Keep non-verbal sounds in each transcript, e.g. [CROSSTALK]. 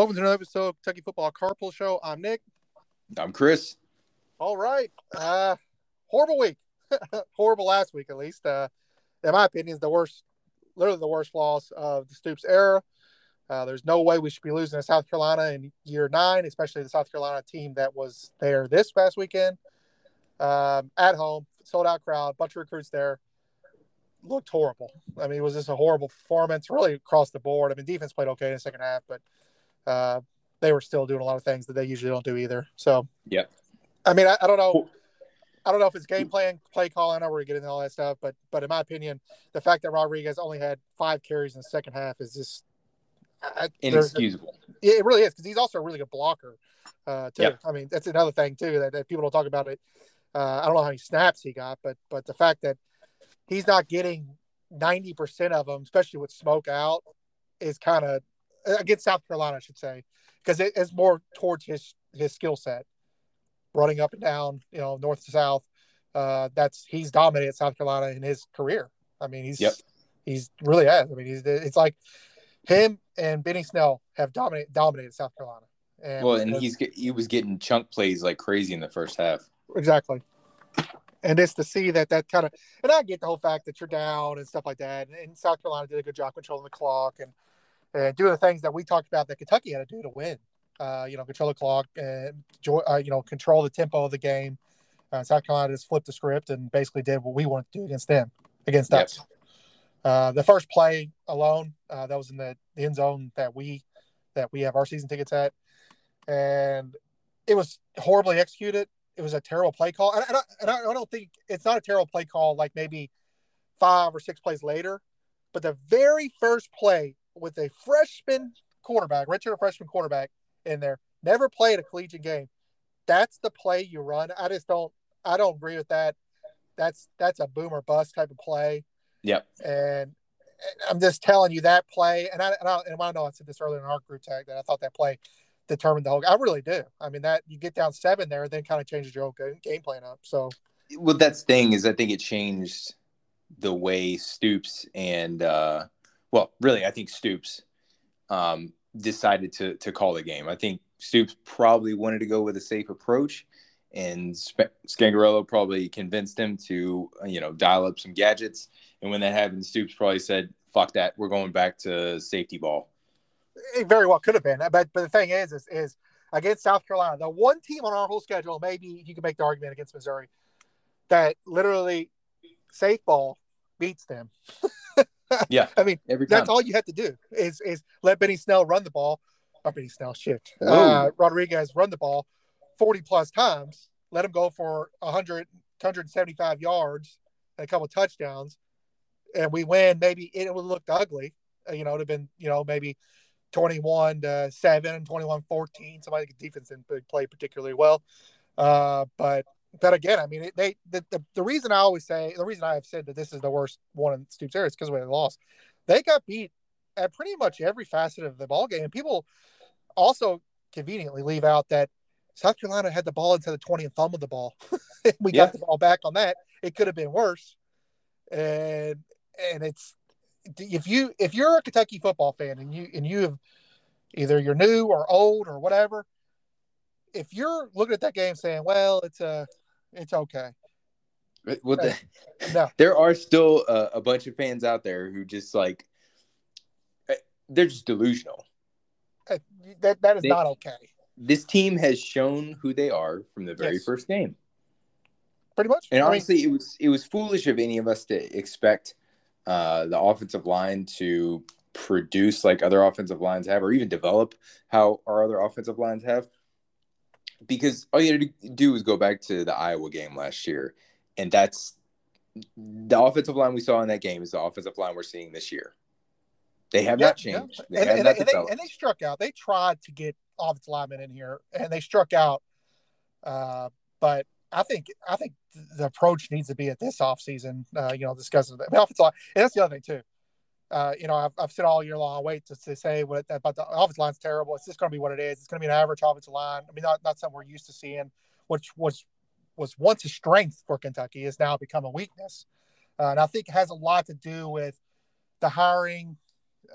Welcome to another episode of Kentucky Football Carpool Show. I'm Nick. I'm Chris. All right. Uh, horrible week. [LAUGHS] horrible last week, at least. Uh, in my opinion, is the worst, literally the worst loss of the Stoops era. Uh, there's no way we should be losing to South Carolina in year nine, especially the South Carolina team that was there this past weekend. Um, at home, sold out crowd, bunch of recruits there. Looked horrible. I mean, it was just a horrible performance, really across the board. I mean, defense played okay in the second half, but uh, they were still doing a lot of things that they usually don't do either. So, yeah. I mean, I, I don't know. I don't know if it's game plan, play calling. I know we're getting all that stuff, but but in my opinion, the fact that Rodriguez only had five carries in the second half is just I, inexcusable. It really is because he's also a really good blocker, uh, too. I mean, that's another thing too that, that people don't talk about it. Uh, I don't know how many snaps he got, but but the fact that he's not getting ninety percent of them, especially with smoke out, is kind of against South Carolina, I should say, because it is more towards his his skill set, running up and down, you know, north to south. Uh, that's he's dominated South Carolina in his career. I mean, he's yep. he's really has. I mean, he's it's like him and Benny Snell have dominated dominated South Carolina. And well, and he's he was getting chunk plays like crazy in the first half. Exactly. And it's to see that that kind of, and I get the whole fact that you're down and stuff like that. And, and South Carolina did a good job controlling the clock and and doing the things that we talked about that Kentucky had to do to win. Uh, you know, control the clock and uh, you know control the tempo of the game. Uh, South Carolina just flipped the script and basically did what we wanted to do against them, against yep. us. Uh, the first play alone, uh, that was in the, the end zone that we that we have our season tickets at, and it was horribly executed. It was a terrible play call, and, and, I, and I don't think it's not a terrible play call like maybe five or six plays later, but the very first play with a freshman quarterback, redshirt freshman quarterback in there, never played a collegiate game. That's the play you run. I just don't. I don't agree with that. That's that's a boomer bust type of play. Yep. And I'm just telling you that play, and I, and I, and I know I said this earlier in our group tag that I thought that play determined the whole. I really do. I mean that you get down seven there, then kind of changes your whole game plan up. So, well, that's thing is I think it changed the way Stoops and uh, well, really, I think Stoops um, decided to to call the game. I think Stoops probably wanted to go with a safe approach, and Sp- Scangarello probably convinced him to you know dial up some gadgets. And when that happened, Stoops probably said, "Fuck that, we're going back to safety ball." It very well could have been, but but the thing is, is, is against South Carolina, the one team on our whole schedule, maybe you can make the argument against Missouri, that literally safe ball beats them. [LAUGHS] Yeah. [LAUGHS] I mean, that's all you have to do is is let Benny Snell run the ball. Or Benny Snell, shit. Uh, Rodriguez run the ball 40 plus times. Let him go for 100, 175 yards and a couple of touchdowns. And we win. Maybe it would look ugly. Uh, you know, it would have been, you know, maybe 21 to 7 and 21 14. Somebody defense didn't play particularly well. Uh, but but again, I mean, they the, the, the reason I always say the reason I have said that this is the worst one in Stoops era is because when they lost, they got beat at pretty much every facet of the ball game. And people also conveniently leave out that South Carolina had the ball into the 20 and thumb of the ball. [LAUGHS] we yeah. got the ball back on that. It could have been worse. And and it's if you if you're a Kentucky football fan and you and you have either you're new or old or whatever, if you're looking at that game saying, "Well, it's a it's okay. Well, the, [LAUGHS] no. there are still a, a, bunch of fans out there who just like eh, they're just delusional. Uh, that that is they, not okay. This team has shown who they are from the very yes. first game. Pretty much. And I honestly, mean, it was it was foolish of any of us to expect uh, the offensive line to produce like other offensive lines have, or even develop how our other offensive lines have because all you had to do was go back to the Iowa game last year, and that's the offensive line we saw in that game is the offensive line we're seeing this year. They have yeah, not changed. Yeah. They and, and, and, they, and, they, struck out. They tried to get offensive linemen in here, and they struck out. Uh, but I think I think the approach needs to be at this offseason, uh, you know, discussing the offensive line. And that's the other thing too uh, you know, I've, I've said all year long, I wait to, to say what about the offensive line's terrible. It's just going to be what it is. It's going to be an average offensive line. I mean, not, not something we're used to seeing, which was was once a strength for Kentucky is now become a weakness. Uh, and I think it has a lot to do with the hiring,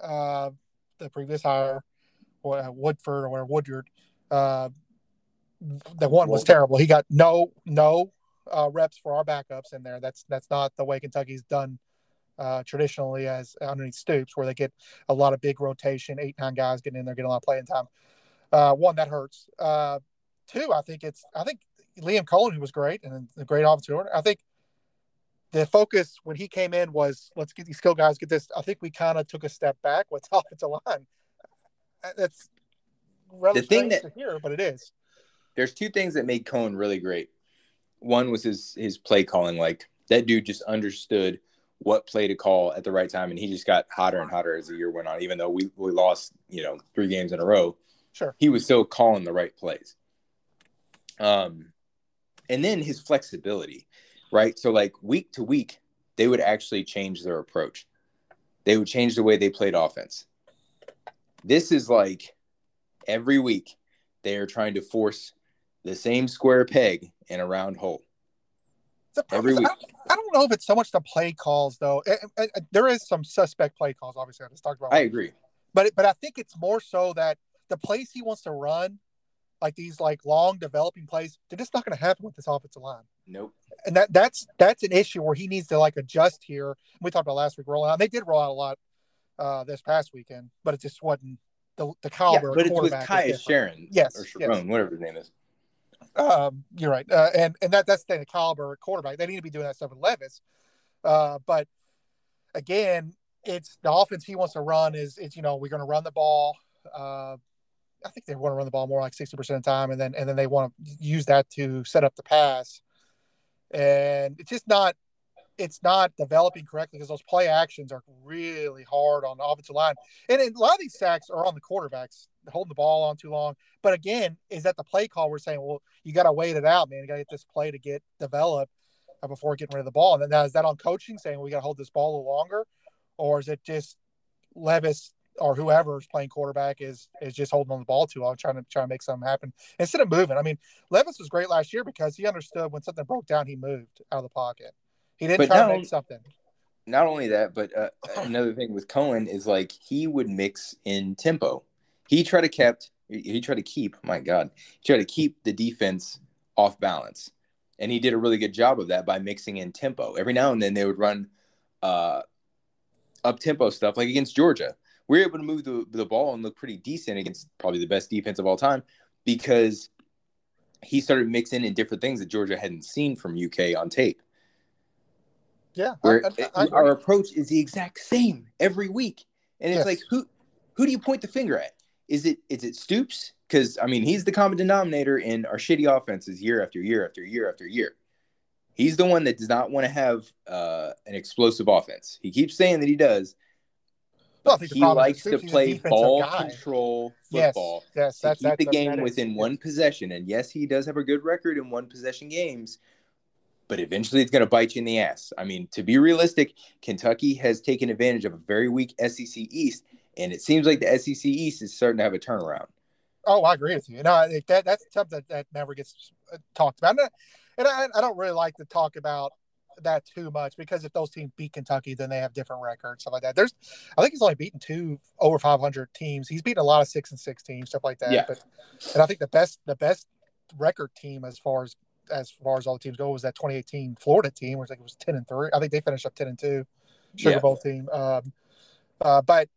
uh, the previous hire, Woodford or Woodyard. Uh, the one was terrible. He got no no uh, reps for our backups in there. That's that's not the way Kentucky's done uh, traditionally as underneath Stoops, where they get a lot of big rotation, eight nine guys getting in there, getting a lot of playing time. Uh, one that hurts. Uh, two, I think it's I think Liam who was great and a great offensive order. I think the focus when he came in was let's get these skill guys get this. I think we kind of took a step back with [LAUGHS] offensive line. That's the thing that hear, but it is. There's two things that made Coen really great. One was his his play calling. Like that dude just understood what play to call at the right time, and he just got hotter and hotter as the year went on. Even though we we lost, you know, three games in a row, sure, he was still calling the right plays. Um, and then his flexibility, right? So like week to week, they would actually change their approach. They would change the way they played offense. This is like every week they are trying to force the same square peg in a round hole. [LAUGHS] Every week. I don't know if it's so much the play calls though. It, it, it, there is some suspect play calls, obviously. I just talked about. I agree, but but I think it's more so that the plays he wants to run, like these like long developing plays, they're just not going to happen with this offensive line. Nope. And that that's that's an issue where he needs to like adjust here. We talked about last week rolling out. They did roll out a lot uh, this past weekend, but it just wasn't the the caliber. Yeah, but it's with Kaiya Sheron, yes, or Sharon, yes. whatever his name is. Um, you're right, uh, and and that that's the, the caliber quarterback. They need to be doing that stuff with Levis. Uh, but again, it's the offense he wants to run is it's you know we're going to run the ball. Uh, I think they want to run the ball more like sixty percent of the time, and then and then they want to use that to set up the pass. And it's just not it's not developing correctly because those play actions are really hard on the offensive line. And, a lot of these sacks are on the quarterbacks holding the ball on too long. But again, is that the play call? We're saying, well, you got to wait it out, man. You got to get this play to get developed uh, before getting rid of the ball. And then is that on coaching saying we got to hold this ball a little longer, or is it just Levis or whoever is playing quarterback is is just holding on the ball too long, trying to try to make something happen instead of moving? I mean, Levis was great last year because he understood when something broke down, he moved out of the pocket. He didn't but try to make something. Not only that, but uh, another thing with Coen is like he would mix in tempo. He tried to kept he tried to keep my God, he tried to keep the defense off balance, and he did a really good job of that by mixing in tempo. Every now and then they would run uh, up tempo stuff, like against Georgia. We were able to move the, the ball and look pretty decent against probably the best defense of all time because he started mixing in different things that Georgia hadn't seen from UK on tape. Yeah, where I, I, I our approach is the exact same every week, and it's yes. like who who do you point the finger at? Is it is it Stoops? Because I mean, he's the common denominator in our shitty offenses year after year after year after year. He's the one that does not want to have uh, an explosive offense. He keeps saying that he does. Well, he likes to play ball control football. Yes, yes, that's, keep that's, the game within is, one yes. possession. And yes, he does have a good record in one possession games, but eventually it's going to bite you in the ass. I mean, to be realistic, Kentucky has taken advantage of a very weak SEC East, and it seems like the SEC East is starting to have a turnaround. Oh, I agree with you. No, that that's something that, that never gets uh, talked about, and I, I don't really like to talk about that too much because if those teams beat Kentucky, then they have different records, stuff like that. There's, I think he's only beaten two over 500 teams. He's beaten a lot of six and six teams, stuff like that. Yeah. But, and I think the best, the best record team as far as as far as all the teams go was that 2018 Florida team, which I think it was 10 and three. I think they finished up 10 and two, Sugar yeah. Bowl team. Um, uh, but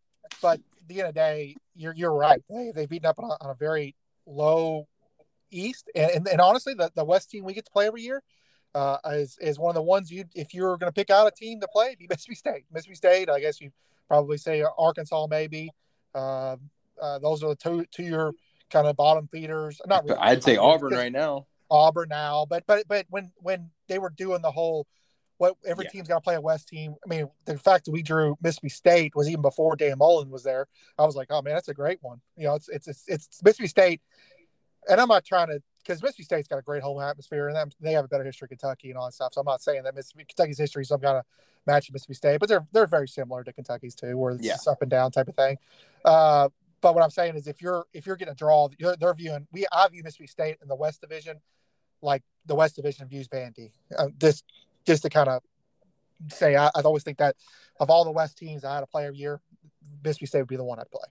but at the end of the day, you're you're right. They they've beaten up on a, on a very low East, and, and, and honestly, the, the West team we get to play every year uh, is is one of the ones you if you're going to pick out a team to play, be [LAUGHS] Mississippi State. Mississippi State, I guess you probably say Arkansas maybe. Uh, uh, those are the two two your kind of bottom feeders. Not really. I'd say Auburn right now. Auburn now, but but but when when they were doing the whole what every yeah. team's got to play a West team. I mean, the fact that we drew Mississippi State was even before Dan Mullen was there. I was like, oh man, that's a great one. You know, it's it's it's, it's Mississippi State, and I'm not trying to because Mississippi State's got a great home atmosphere and they have a better history of Kentucky and all that stuff. So I'm not saying that Mississippi Kentucky's history is some kind of match Mississippi State, but they're they're very similar to Kentucky's too, where it's yeah. up and down type of thing. Uh, but what I'm saying is, if you're if you're getting a draw, they're viewing we I view Mississippi State in the West Division like the West Division views Vandy. Uh, just just to kind of say, I, would always think that of all the West teams I had a player year, Mississippi State would be the one I'd play.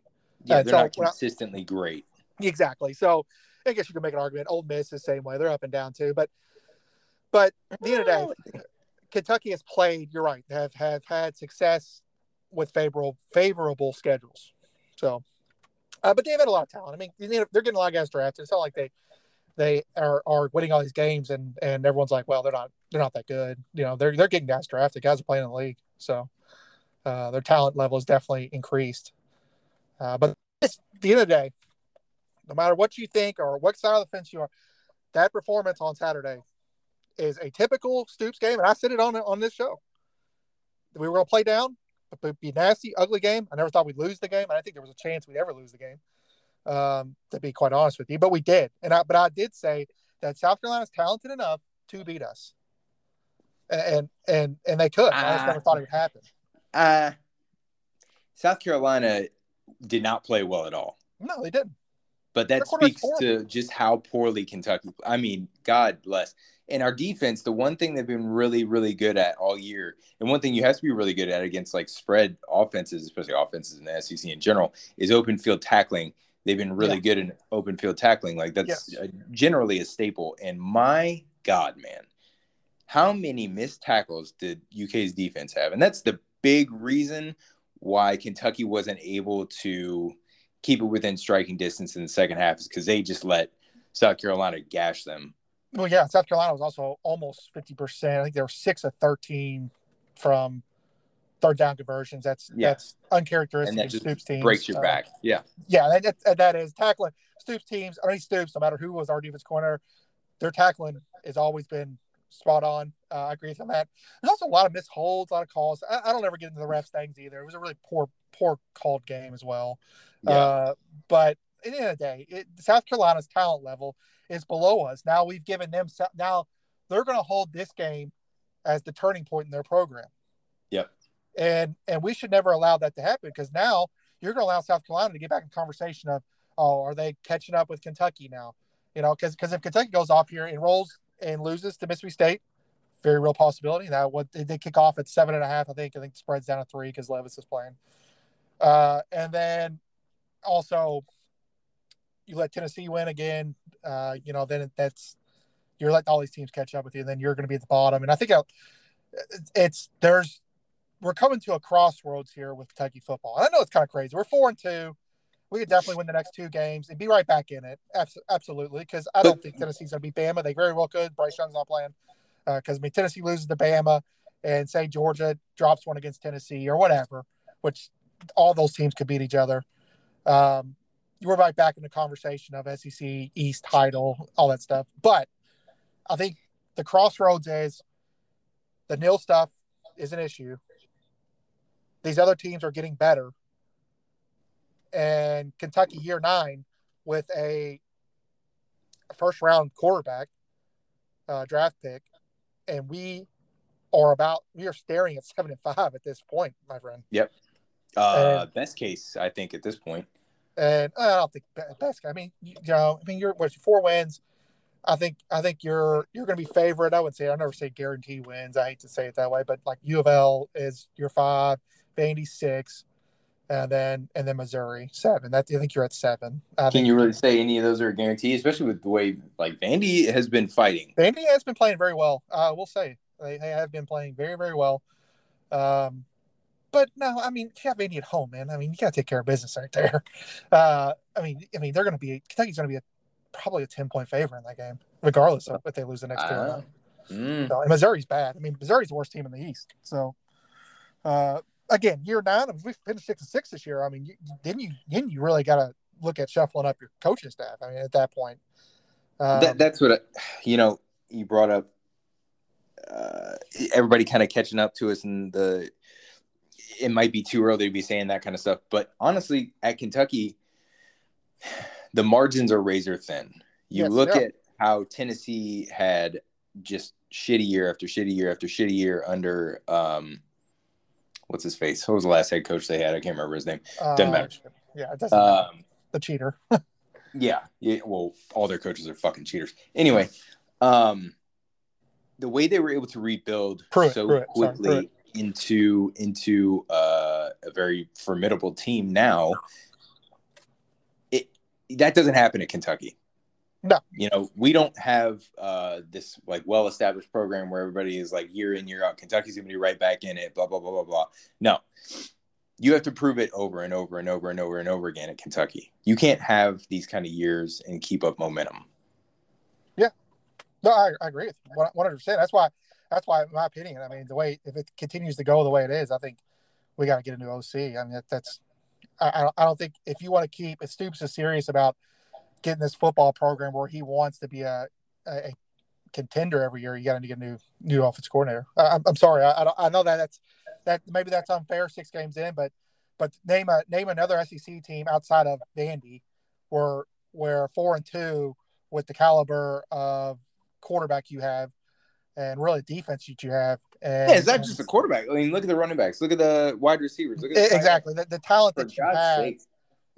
Yeah, And they're so not I- consistently great. Exactly. So I guess you could make an argument. Ole Miss is the same way; they're up and down too. But but at the end of the day, Kentucky has played. You're right. Have have had success with favorable favorable schedules. So, uh, but they've had a lot of talent. I mean, they're getting a lot of guys drafted. It's not like they they are, are winning all these games and and everyone's like, well, they're not they're not that good. You know, they're they're getting guys drafted. Guys are playing in the league, so uh, their talent level is definitely increased. Uh, but at the end of the day, no matter what you think or what side of the fence you are, that performance on Saturday is a typical Stoops game, and I said it on on this show. We were going to play down, but it'd be nasty, ugly game. I never thought we'd lose the game. I didn't think there was a chance we'd ever lose the game. Um, to be quite honest with you, but we did, and I but I did say that South Carolina's talented enough to beat us, and and and they could. I just never thought it would happen. Uh, South Carolina did not play well at all. No, they didn't. But that speaks to just how poorly Kentucky. I mean, God bless. And our defense, the one thing they've been really, really good at all year, and one thing you have to be really good at against like spread offenses, especially offenses in the SEC in general, is open field tackling. They've been really Yeah. good in open field tackling. Like that's Yes. uh, generally a staple. And my God, man, how many missed tackles did UK's defense have? And that's the big reason why Kentucky wasn't able to keep it within striking distance in the second half is because they just let South Carolina gash them. Well, yeah, South Carolina was also almost fifty percent. I think they were six of thirteen from third down conversions. That's Yeah. that's uncharacteristic And that of Stoops teams. Breaks your Uh, back. Yeah. Yeah, that, that, that is tackling Stoops teams. I mean, Stoops, no matter who was our defense corner, their tackling has always been spot on. Uh, I agree on that. There's also a lot of missed holds, a lot of calls. I, I don't ever get into the refs things either. It was a really poor, poor called game as well. Yeah. Uh, but at the end of the day, it, South Carolina's talent level is below us. Now we've given them. Now they're going to hold this game as the turning point in their program. And and we should never allow that to happen because now you're going to allow South Carolina to get back in conversation of, oh, are they catching up with Kentucky now? You know, because because if Kentucky goes off here and rolls and loses to Mississippi State, very real possibility. That what they, kick off at seven and a half. I think I think spread's down to three because Levis is playing. Uh, and then also you let Tennessee win again. Uh, you know, then that's you're letting all these teams catch up with you. And then you're going to be at the bottom. And I think it's there's we're coming to a crossroads here with Kentucky football. And I know it's kind of crazy. We're four and two. We could definitely win the next two games and be right back in it. Absolutely, because I don't think Tennessee's going to beat Bama. They very well could. Bryce Young's not playing because I mean Tennessee loses to Bama, and say Georgia drops one against Tennessee or whatever, which all those teams could beat each other. Um, you were right back in the conversation of SEC East title, all that stuff. But I think the crossroads is the nil stuff is an issue. These other teams are getting better. And Kentucky year nine with a first round quarterback uh, draft pick, and we are about we are staring at seven and five at this point, my friend. Yep. Uh, And- best case, I think, at this point. And uh, I don't think be- best. I mean, you know, I mean, you're what's your four wins. I think I think you're you're going to be favorite. I would say I never say guarantee wins. I hate to say it that way, but like U of L is your five, Vandy six, and then and then Missouri seven. That I think you're at seven. I Can think you really say any of those are a guarantee, especially with the way like Vandy has been fighting? Vandy has been playing very well. Uh, we'll say they, they have been playing very very well. Um, but no, I mean, you have Vandy at home, man. I mean, you got to take care of business right there. [LAUGHS] Uh, I mean, I mean, they're going to be Kentucky's going to be a, probably a ten point favorite in that game, regardless of if they lose the next two. Uh, mm, So, and Missouri's bad. I mean, Missouri's the worst team in the East. So, uh, again, year nine, if we finished six and six this year, I mean, you, didn't you? Didn't you really got to look at shuffling up your coaching staff? I mean, at that point, um, that, that's what I, you know. You brought up uh, everybody kind of catching up to us, and the it might be too early to be saying that kind of stuff. But honestly, at Kentucky, the margins are razor thin. You Yes, look yeah. at how Tennessee had just shitty year after shitty year after shitty year under um, what's his face? Who was the last head coach they had? I can't remember his name. doesn't matter. Uh, Yeah, it doesn't matter. Um, The cheater. [LAUGHS] Yeah, yeah. Well, all their coaches are fucking cheaters. Anyway, um, the way they were able to rebuild Pruitt, so Pruitt, quickly Pruitt. into into uh, a very formidable team now, it that doesn't happen at Kentucky. No. You know, we don't have uh, this like well established program where everybody is like year in, year out. Kentucky's going to be right back in it, blah, blah, blah, blah, blah. No. You have to prove it over and over and over and over and over again at Kentucky. You can't have these kind of years and keep up momentum. Yeah. No, I, I agree with you 100%. That's why, that's why, in my opinion, I mean, the way, if it continues to go the way it is, I think we got to get a new OC. I mean, that, that's, I, I don't think if you want to keep, if Stoops is serious about getting this football program where he wants to be a, a, contender every year, you got to get a new new offense coordinator. I, am I'm sorry, I, I know that that's that maybe that's unfair six games in, but but name a name another SEC team outside of Vandy where where four and two with the caliber of quarterback you have and really defense that you have. And, yeah, it's not just the quarterback. I mean, look at the running backs. Look at the wide receivers. Look at the exactly the, the talent that you God's have.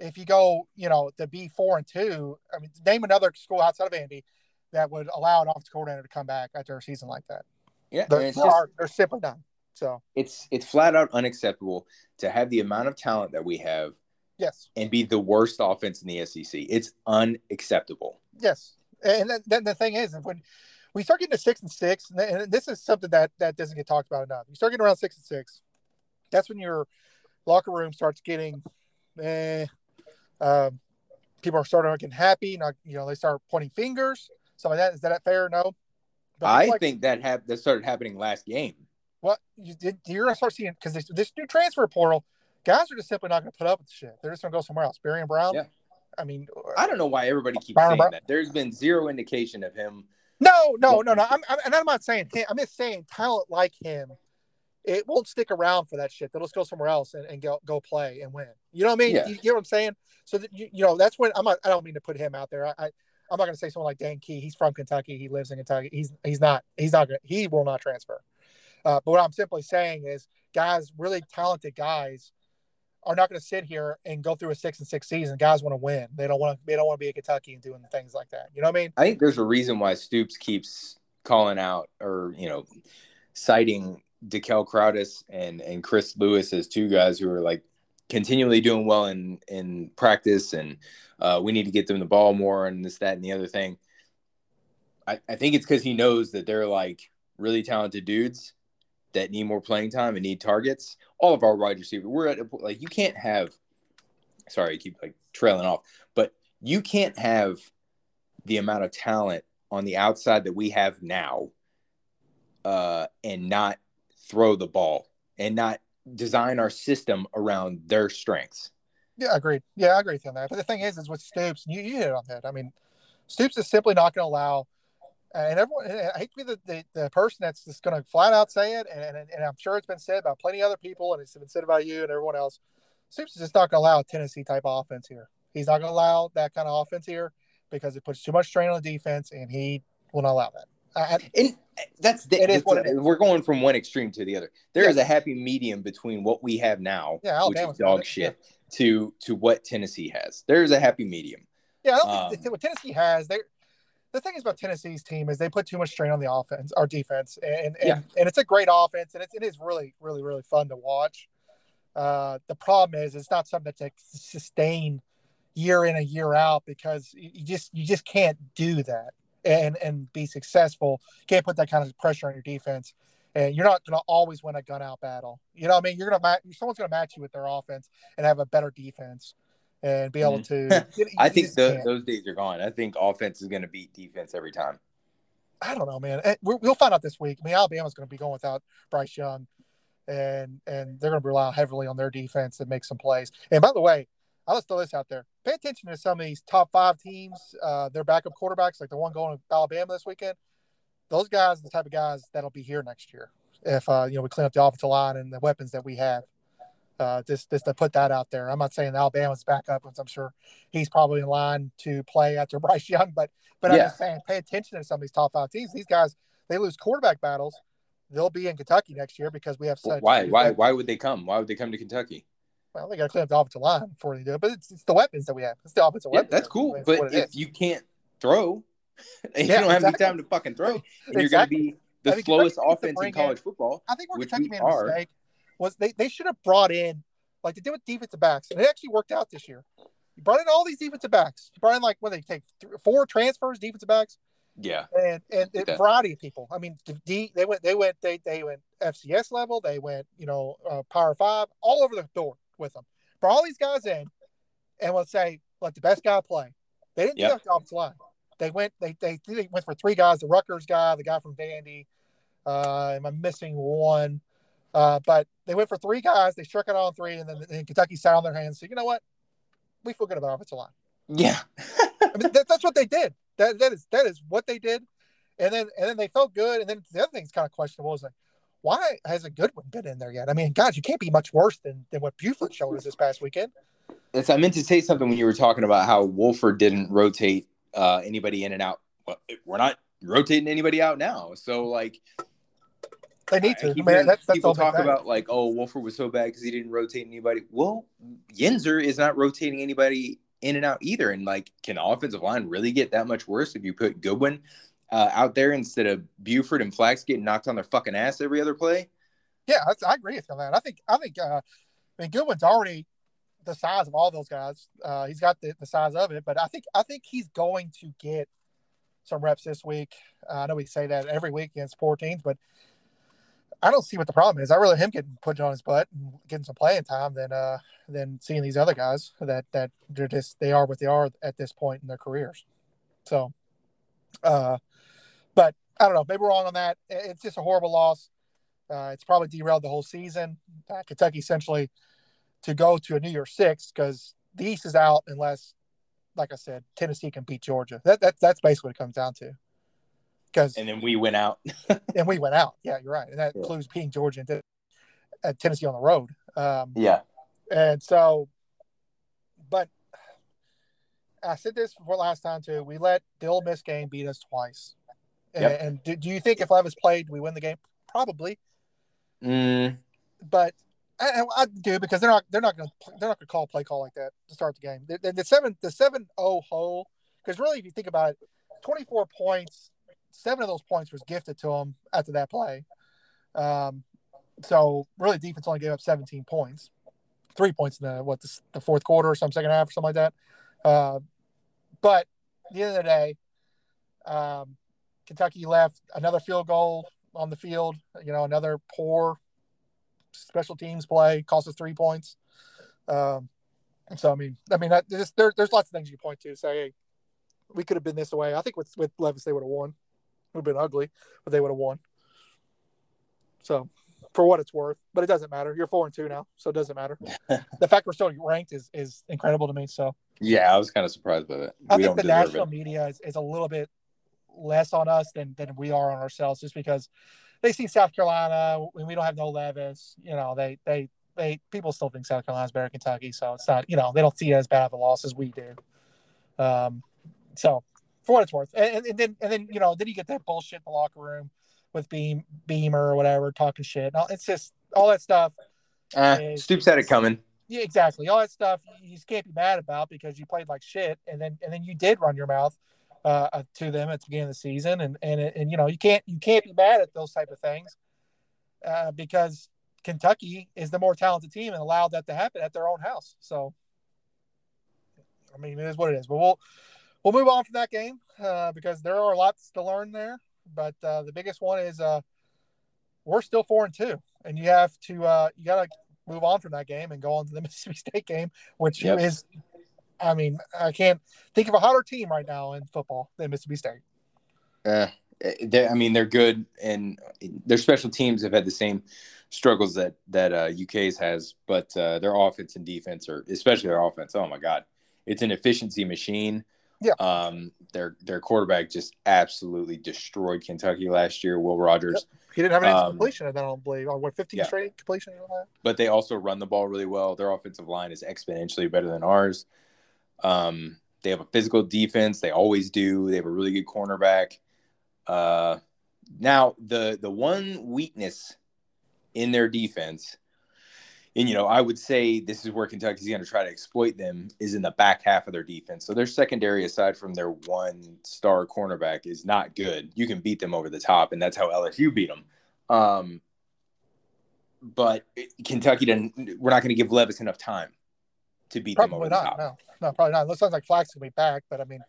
If you go, you know, to be four and two, I mean, name another school outside of Vandy that would allow an offensive coordinator to come back after a season like that. Yeah, they're, just, are, they're simply done. So it's it's flat out unacceptable to have the amount of talent that we have. Yes. And be the worst offense in the SEC. It's unacceptable. Yes. And then, the thing is, when we start getting to six and six, and this is something that that doesn't get talked about enough. You start getting around six and six, that's when your locker room starts getting, eh, um, people are starting getting happy. Not you know they start pointing fingers. Some of that is that fair? No. But I like, think that have that started happening last game. What you did? You're gonna start seeing because this, this, new transfer portal, guys are just simply not gonna put up with the shit. They're just gonna go somewhere else. Barion Brown. Yeah. I mean, I don't know why everybody keeps Barion saying Brown. that. There's been zero indication of him. No, no, no, no. I'm, I'm, and I'm not saying him. I'm just saying talent like him it won't stick around for that shit. They'll just go somewhere else and, and go go play and win. You know what I mean? Yeah. You, you know what I'm saying? So that you, you know that's when I'm not. I don't mean to put him out there. I, I I'm not going to say someone like Dane Key. He's from Kentucky. He lives in Kentucky. He's he's not he's not gonna, he will not transfer. Uh, but what I'm simply saying is, guys, really talented guys, are not going to sit here and go through a six and six season. Guys want to win. They don't want to. They don't want to be a Kentucky and doing things like that. You know what I mean? I think there's a reason why Stoops keeps calling out or you know citing Dekel Crowdus and and Chris Lewis as two guys who are like continually doing well in in practice, and uh, we need to get them the ball more and this, that, and the other thing. I, I think it's because he knows that they're like really talented dudes that need more playing time and need targets. All of our wide receivers, we're at a, like you can't have. Sorry, I keep like trailing off, but you can't have the amount of talent on the outside that we have now, uh, and not throw the ball and not design our system around their strengths. Yeah, agreed. Yeah, I agree with you on that. But the thing is, is with Stoops, you, you hit on that. I mean, Stoops is simply not going to allow, and everyone, I hate to be the, the, the person that's just going to flat out say it, and, and, and I'm sure it's been said by plenty of other people, and it's been said about you and everyone else. Stoops is just not going to allow Tennessee type offense here. He's not going to allow that kind of offense here because it puts too much strain on the defense, and he will not allow that. I, and that's the, it is what it is. we're going from one extreme to the other. There is a happy medium between what we have now, yeah, which is dog shit, yeah. to to what Tennessee has. There is a happy medium. Yeah, I don't um, think what Tennessee has. They the thing is about Tennessee's team is they put too much strain on the offense, our defense, and and, yeah. and it's a great offense, and it's, it is really really really fun to watch. Uh, the problem is it's not something to sustain year in a year out because you just you just can't do that and and be successful. You can't put that kind of pressure on your defense, and you're not going to always win a gun out battle. You know, what I mean, you're going to. Someone's going to match you with their offense and have a better defense and be able mm-hmm. to. [LAUGHS] I think the, those days are gone. I think offense is going to beat defense every time. I don't know, man. We'll find out this week. I mean, Alabama's going to be going without Bryce Young, and and they're going to rely heavily on their defense and make some plays. And by the way, I'll just throw this out there. Pay attention to some of these top five teams, uh, their backup quarterbacks, like the one going to Alabama this weekend. Those guys are the type of guys that'll be here next year if uh, you know we clean up the offensive line and the weapons that we have. Uh, just just to put that out there. I'm not saying Alabama's backup, because I'm sure he's probably in line to play after [LAUGHS] Bryce Young, but but yeah. I'm just saying pay attention to some of these top five teams. These guys they lose quarterback battles. They'll be in Kentucky next year because we have such. Why? Why? Why would they come? Why would they come to Kentucky? Well, they got to clean up the offensive line before they do it. But it's, it's the weapons that we have. It's the offensive yeah, weapons. That's cool. but if is. you can't throw, [LAUGHS] and yeah, you don't have any time to fucking throw, and exactly. you're going to be the I mean, slowest offense in college in, football. I think where Kentucky made a mistake was they, they should have brought in like they did with defensive backs, and it actually worked out this year. You brought in all these defensive backs. You brought in like what they take three, four transfers, defensive backs. Yeah, and and a variety of people. I mean, D, they went they went they they went FCS level. They went you know uh, Power Five all over the door with them. Brought all these guys in, and let's say let the best guy play. They didn't yep. do that the offensive line. They went they, they they went for three guys: the Rutgers guy, the guy from Vandy. Uh, am I missing one? Uh, but they went for three guys. They struck it on three, and then and Kentucky sat on their hands. So you know what? We feel good about offensive line. Yeah, [LAUGHS] I mean, that, that's what they did. That that is that is what they did. And then and then they felt good. And then the other thing thing's kind of questionable is like, why hasn't Goodwin been in there yet? I mean, God, you can't be much worse than than what Buford showed us this past weekend. Yes, I meant to say something when you were talking about how Wolford didn't rotate uh, anybody in and out. Well, we're not rotating anybody out now, so like they need to. I mean, that's, that's people talk about like, oh, Wolford was so bad because he didn't rotate anybody. Well, Yenser is not rotating anybody in and out either. And like, can offensive line really get that much worse if you put Goodwin uh, out there instead of Buford and Flax getting knocked on their fucking ass every other play? Yeah, I agree with you on that. I think I think uh, I mean Goodwin's already the size of all those guys. Uh, he's got the, the size of it, but I think I think he's going to get some reps this week. Uh, I know we say that every week against poor teams, but I don't see what the problem is. I really him getting put on his butt and getting some playing time than uh than seeing these other guys that that they're just they are what they are at this point in their careers. So, uh, but I don't know. Maybe we're wrong on that. It's just a horrible loss. Uh, it's probably derailed the whole season. Uh, Kentucky essentially to go to a New Year's Six because the East is out unless, like I said, Tennessee can beat Georgia. That, that that's basically what it comes down to. Because and then we went out. [LAUGHS] and we went out. Yeah, you're right, and that yeah. includes beating Georgia and at Tennessee on the road. Um, yeah, and so, but I said this before last time too. We let the Ole Miss game beat us twice. And, yep. and do, do, you think if Levis played, we win the game? Probably. Mm. But I, I, do because they're not they're not going to they're not going to call play call like that to start the game. The, the seven the seven zero hole because really if you think about it, twenty four points, seven of those points was gifted to them after that play. Um, so really defense only gave up seventeen points, three points in the what the, the fourth quarter or some second half or something like that. Uh, but at the end of the day, um, Kentucky left another field goal on the field. You know, another poor special teams play cost us three points. Um, so I mean, I mean, that, there's, there, there's lots of things you point to. Say, hey, we could have been this way. I think with with Levis, they would have won. It would have been ugly, but they would have won. So, for what it's worth, but it doesn't matter. You're four and two now, so it doesn't matter. [LAUGHS] the fact we're still ranked is is incredible to me. So, yeah, I was kind of surprised by that. I think the national it. media is, is a little bit less on us than than we are on ourselves, just because they see South Carolina and we don't have no Levis. You know, they they they people still think South Carolina's better than Kentucky, so it's not you know they don't see it as bad of a loss as we do. Um, so for what it's worth, and, and then and then you know then you get that bullshit in the locker room with Beam Beamer or whatever talking shit. It's just all that stuff. Uh, is, Stoops had it coming. Yeah, exactly. All that stuff you just can't be mad about because you played like shit, and then and then you did run your mouth uh, uh, to them at the beginning of the season, and and and you know you can't you can't be mad at those type of things uh, because Kentucky is the more talented team and allowed that to happen at their own house. So, I mean, it is what it is. But we'll we'll move on from that game uh, because there are lots to learn there. But uh, the biggest one is uh, we're still four and two, and you have to uh, you got to move on from that game and go on to the [LAUGHS] Mississippi State game, which yep. is I mean, I can't think of a hotter team right now in football than Mississippi State. Uh, I mean, they're good, and their special teams have had the same struggles that that uh, UK's has, but uh, their offense and defense, or especially their offense, oh my god, it's an efficiency machine. Yeah. Um, their their quarterback just absolutely destroyed Kentucky last year. Will Rogers. Yep. He didn't have any um, completion, I don't believe. On what fifteen yeah. straight completion? But they also run the ball really well. Their offensive line is exponentially better than ours. Um, they have a physical defense. They always do. They have a really good cornerback. Uh, now, the the one weakness in their defense, and you know, I would say this is where Kentucky's going to try to exploit them, is in the back half of their defense. So their secondary, aside from their one star cornerback, is not good. You can beat them over the top, and that's how LSU beat them. Um, but Kentucky didn't. We're not going to give Levis enough time to beat probably them over not. the top. No, no, probably not. It sounds like Flax gonna be back, but I mean,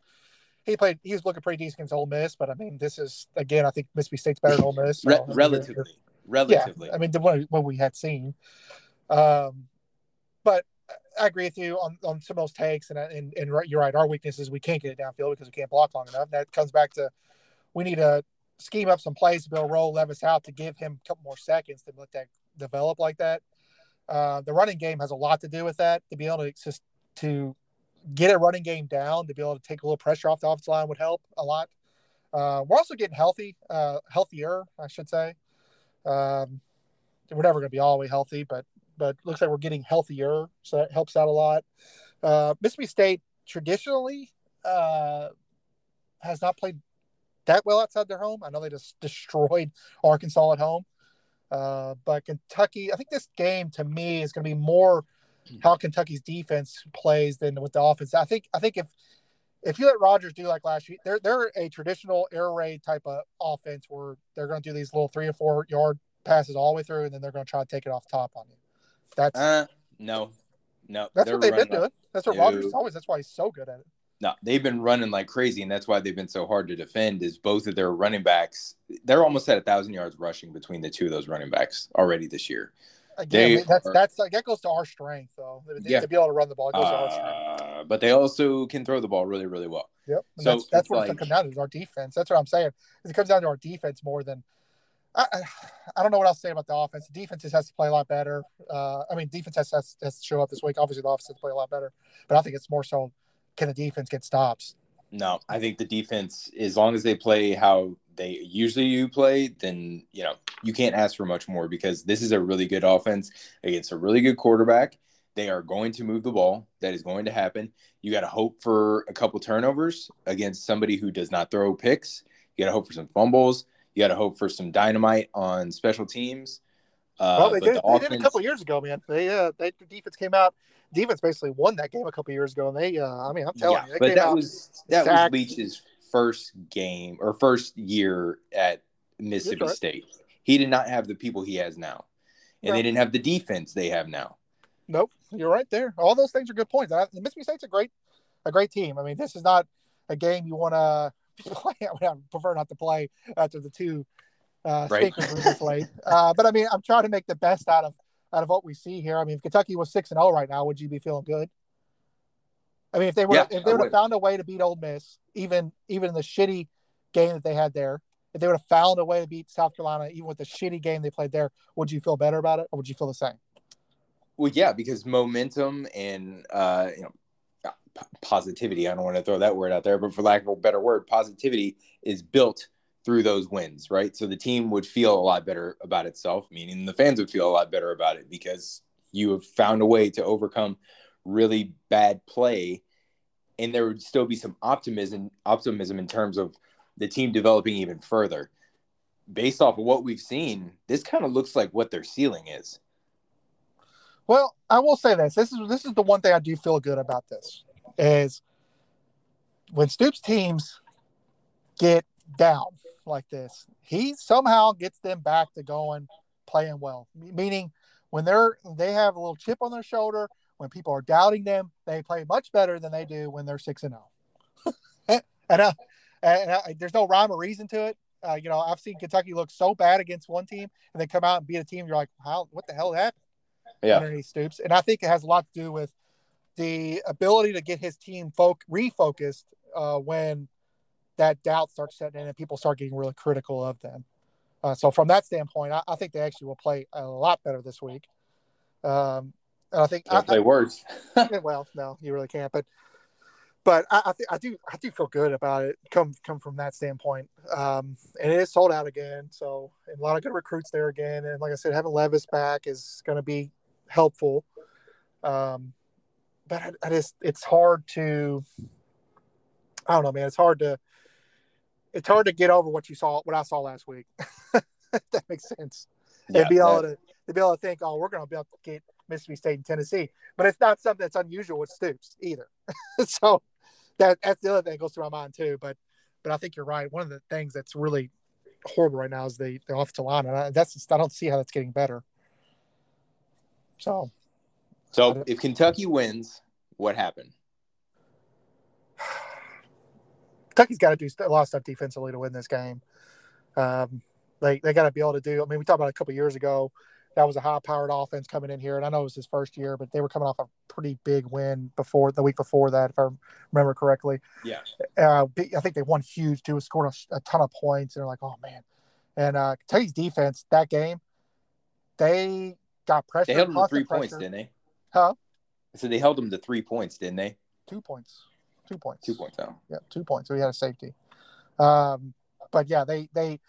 he played. He was looking pretty decent against Ole Miss, but I mean, this is again. I think Mississippi State's better than Ole Miss. So, Re- relatively, relatively. Yeah, I mean, the one what we had seen. Um, but I agree with you on, on some of those takes, and, and and you're right. Our weakness is we can't get it downfield because we can't block long enough. That comes back to we need to scheme up some plays to be able to roll Levis out to give him a couple more seconds to let that develop like that. Uh, the running game has a lot to do with that. To be able to just to get a running game down, to be able to take a little pressure off the offensive line would help a lot. Uh, we're also getting healthy, uh, healthier, I should say. Um, we're never going to be all the way healthy, but but looks like we're getting healthier, so that helps out a lot. Uh, Mississippi State traditionally uh, has not played that well outside their home. I know they just destroyed Arkansas at home, uh, but Kentucky. I think this game to me is going to be more how Kentucky's defense plays than with the offense. I think I think if if you let Rogers do like last year, they're they're a traditional air raid type of offense where they're going to do these little three or four yard passes all the way through, and then they're going to try to take it off top on you. That's uh, no, no. that's what they've been doing. That's what. Rogers is always. That's why he's so good at it. No, they've been running like crazy, and that's why they've been so hard to defend. Is both of their running backs? They're almost at a thousand yards rushing between the two of those running backs already this year. Again, mean, that's are, that's like that goes to our strength, though. Yeah. To be able to run the ball, it goes uh, to our strength. But they also can throw the ball really, really well. Yep. And so that's, that's what like, it's comes down to is our defense. That's what I'm saying. It comes down to our defense more than I, I don't know what else to say about the offense. The defense has to play a lot better. Uh, I mean, defense has, has, has, to show up this week. Obviously, the offense has to play a lot better, but I think it's more so can the defense get stops? No, I think the defense, as long as they play how they usually you play, then you know you can't ask for much more because this is a really good offense against a really good quarterback. They are going to move the ball. That is going to happen. You got to hope for a couple turnovers against somebody who does not throw picks. You got to hope for some fumbles. You got to hope for some dynamite on special teams. Uh, well, they did. The they did a couple years ago, man. They uh, they the defense came out. Defense basically won that game a couple years ago, and they. Uh, I mean, I'm telling yeah, you, but that was that sacked. was Leach's first game or first year at Mississippi right. State. He did not have the people he has now, and No. they didn't have the defense they have now. Nope, you're right there. All those things are good points. I, Mississippi State's a great, a great team. I mean, this is not a game you want to [LAUGHS] play. I, mean, I prefer not to play after the two uh, Right. stinkers this late. Uh, but I mean, I'm trying to make the best out of out of what we see here. I mean, if Kentucky was six and zero right now, would you be feeling good? I mean, if they were Yeah, if they would have found a way to beat Ole Miss, even even in the shitty game that they had there, if they would have found a way to beat South Carolina, even with the shitty game they played there, would you feel better about it, or would you feel the same? Well, yeah, because momentum and uh, you know positivity. I don't want to throw that word out there, but for lack of a better word, positivity is built through those wins, right? So the team would feel a lot better about itself, meaning the fans would feel a lot better about it because you have found a way to overcome really bad play, and there would still be some optimism optimism in terms of the team developing even further. Based off of what we've seen, this kind of looks like what their ceiling is. Well, I will say this. This is this is the one thing I do feel good about this is when Stoops teams get down like this, he somehow gets them back to going playing well. Meaning when they're they have a little chip on their shoulder, when people are doubting them, they play much better than they do when they're six and zero. [LAUGHS] and uh, and I, there's no rhyme or reason to it. Uh, you know, I've seen Kentucky look so bad against one team, and then come out and beat a team. You're like, how? What the hell happened? Yeah. underneath Stoops. And I think it has a lot to do with the ability to get his team folk refocused uh, when that doubt starts setting in and people start getting really critical of them. Uh, so from that standpoint, I, I think they actually will play a lot better this week. Um, and I think I, Don't play worse. [LAUGHS] Well, no, you really can't. But but I, I, think I do I do feel good about it. Come come from that standpoint. Um, and it is sold out again. So and a lot of good recruits there again. And like I said, having Levis back is going to be helpful. Um, but I, I just it's hard to I don't know, man. It's hard to it's hard to get over what you saw what I saw last week. [LAUGHS] that makes sense. Yeah, and be able to to be able to think, oh, we're going to be able to get Mississippi State and Tennessee, but it's not something that's unusual with Stoops either. [LAUGHS] so that that's the other thing that goes through my mind too. But but I think you're right. One of the things that's really horrible right now is the the offensive line, and I, that's just, I don't see how that's getting better. So So if Kentucky wins What happened? Kentucky's got to do a lot of stuff defensively to win this game. Um, they they got to be able to do. I mean, we talked about a couple years ago. That was a high-powered offense coming in here, and I know it was his first year, but they were coming off a pretty big win before the week before that, if I remember correctly. Yeah. Uh, I think they won huge too. Scored a, a ton of points, and they're like, oh man. And uh, Kentucky's defense that game, they got pressure. They held them to three pressure. points, didn't they? Huh? So they held them to three points, didn't they? Two points. Two points. Two points. Oh. Yeah, two points. So we had a safety. Um, but yeah, they they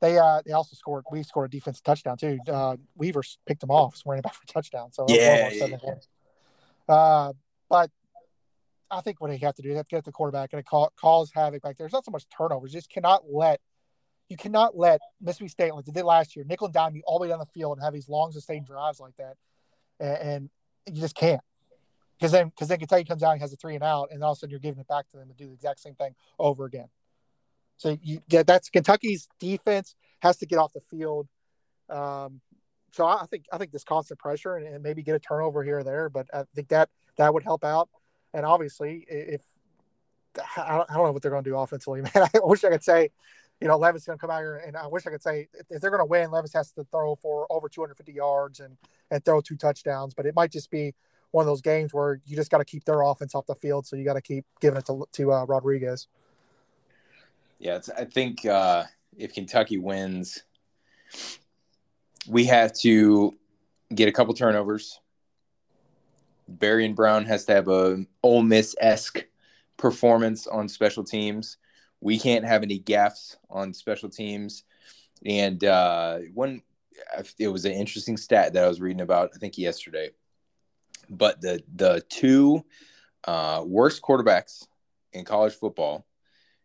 they uh they also scored. We scored a defensive touchdown too. Uh, Weaver picked them off, so running back for a touchdown. So yeah, yeah. Uh, but I think what they have to do, is have to get the quarterback and it call, cause havoc back there. There's not so much turnovers. You just cannot let you cannot let Mississippi State like they did last year, nickel and dime you all the way down the field and have these long sustained drives like that, and, and you just can't. Because then, because then Kentucky comes out and has a three and out, and all of a sudden you're giving it back to them to do the exact same thing over again. So you that's Kentucky's defense has to get off the field. Um, so I think I think this constant pressure and, and, maybe get a turnover here or there, but I think that that would help out. And obviously, if I don't, I don't know what they're going to do offensively, [LAUGHS] man, I wish I could say, you know, Levis going to come out here, and I wish I could say if they're going to win, Levis has to throw for over 250 yards and and throw two touchdowns. But it might just be one of those games where you just got to keep their offense off the field, so you got to keep giving it to to uh, Rodriguez. Yeah, I think uh, if Kentucky wins, we have to get a couple turnovers. Barion Brown has to have a Ole Miss esque performance on special teams. We can't have any gaffes on special teams. And uh, one, it was an interesting stat that I was reading about, I think yesterday. But the the two uh, worst quarterbacks in college football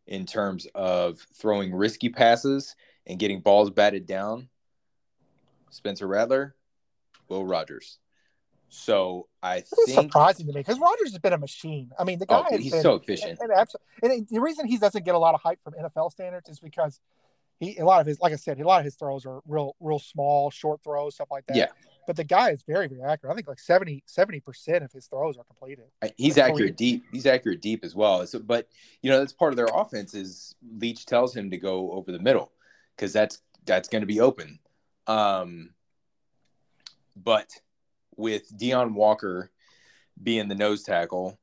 in terms of throwing risky passes and getting balls batted down. Spencer Rattler, Will Rogers. So I this think surprising to me because Rogers has been a machine. I mean, the guy oh, he's been, so efficient. And, and, and, the reason he doesn't get a lot of hype from NFL standards is because he a lot of his, like I said, a lot of his throws are real, real small, short throws, stuff like that. Yeah. But the guy is very, very accurate. I think like 70 percent of his throws are completed. He's like accurate deep. He's accurate deep as well. So, but you know that's part of their offense is Leach tells him to go over the middle because that's that's going to be open. Um, but with Deone Walker being the nose tackle,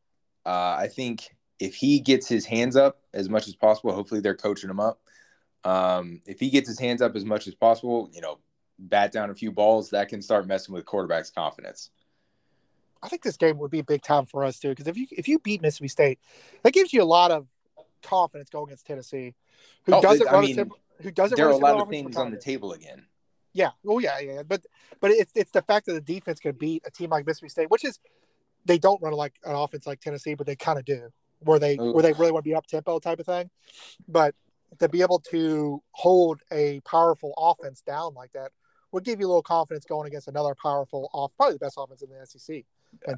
uh, I think if he gets his hands up as much as possible, hopefully they're coaching him up. Um, if he gets his hands up as much as possible, you know, bat down a few balls, that can start messing with quarterback's confidence. I think this game would be a big time for us too, because if you if you beat Mississippi State, that gives you a lot of confidence going against Tennessee, who oh, doesn't run mean, a, who doesn't. There are a lot of things on the table again. Yeah. Oh yeah, yeah. But but it's it's the fact that the defense can beat a team like Mississippi State, which is they don't run like an offense like Tennessee, but they kind of do, where they Ooh. where they really want to be up tempo type of thing. But to be able to hold a powerful offense down like that would give you a little confidence going against another powerful off, probably the best offense in the SEC.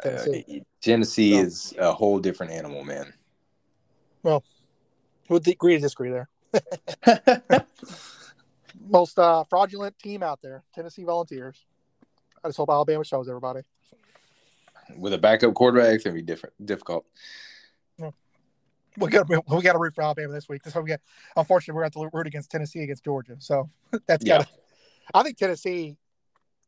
Tennessee. Uh, Tennessee so, is a whole different animal, man. Well, we'll agree to disagree there. [LAUGHS] Most uh, fraudulent team out there, Tennessee Volunteers. I just hope Alabama shows everybody. With a backup quarterback, it's gonna be different, difficult. We got we got to root for Alabama this week. That's why we get. Unfortunately, we're going to have to root against Tennessee against Georgia. So [LAUGHS] that's got. Yeah. I think Tennessee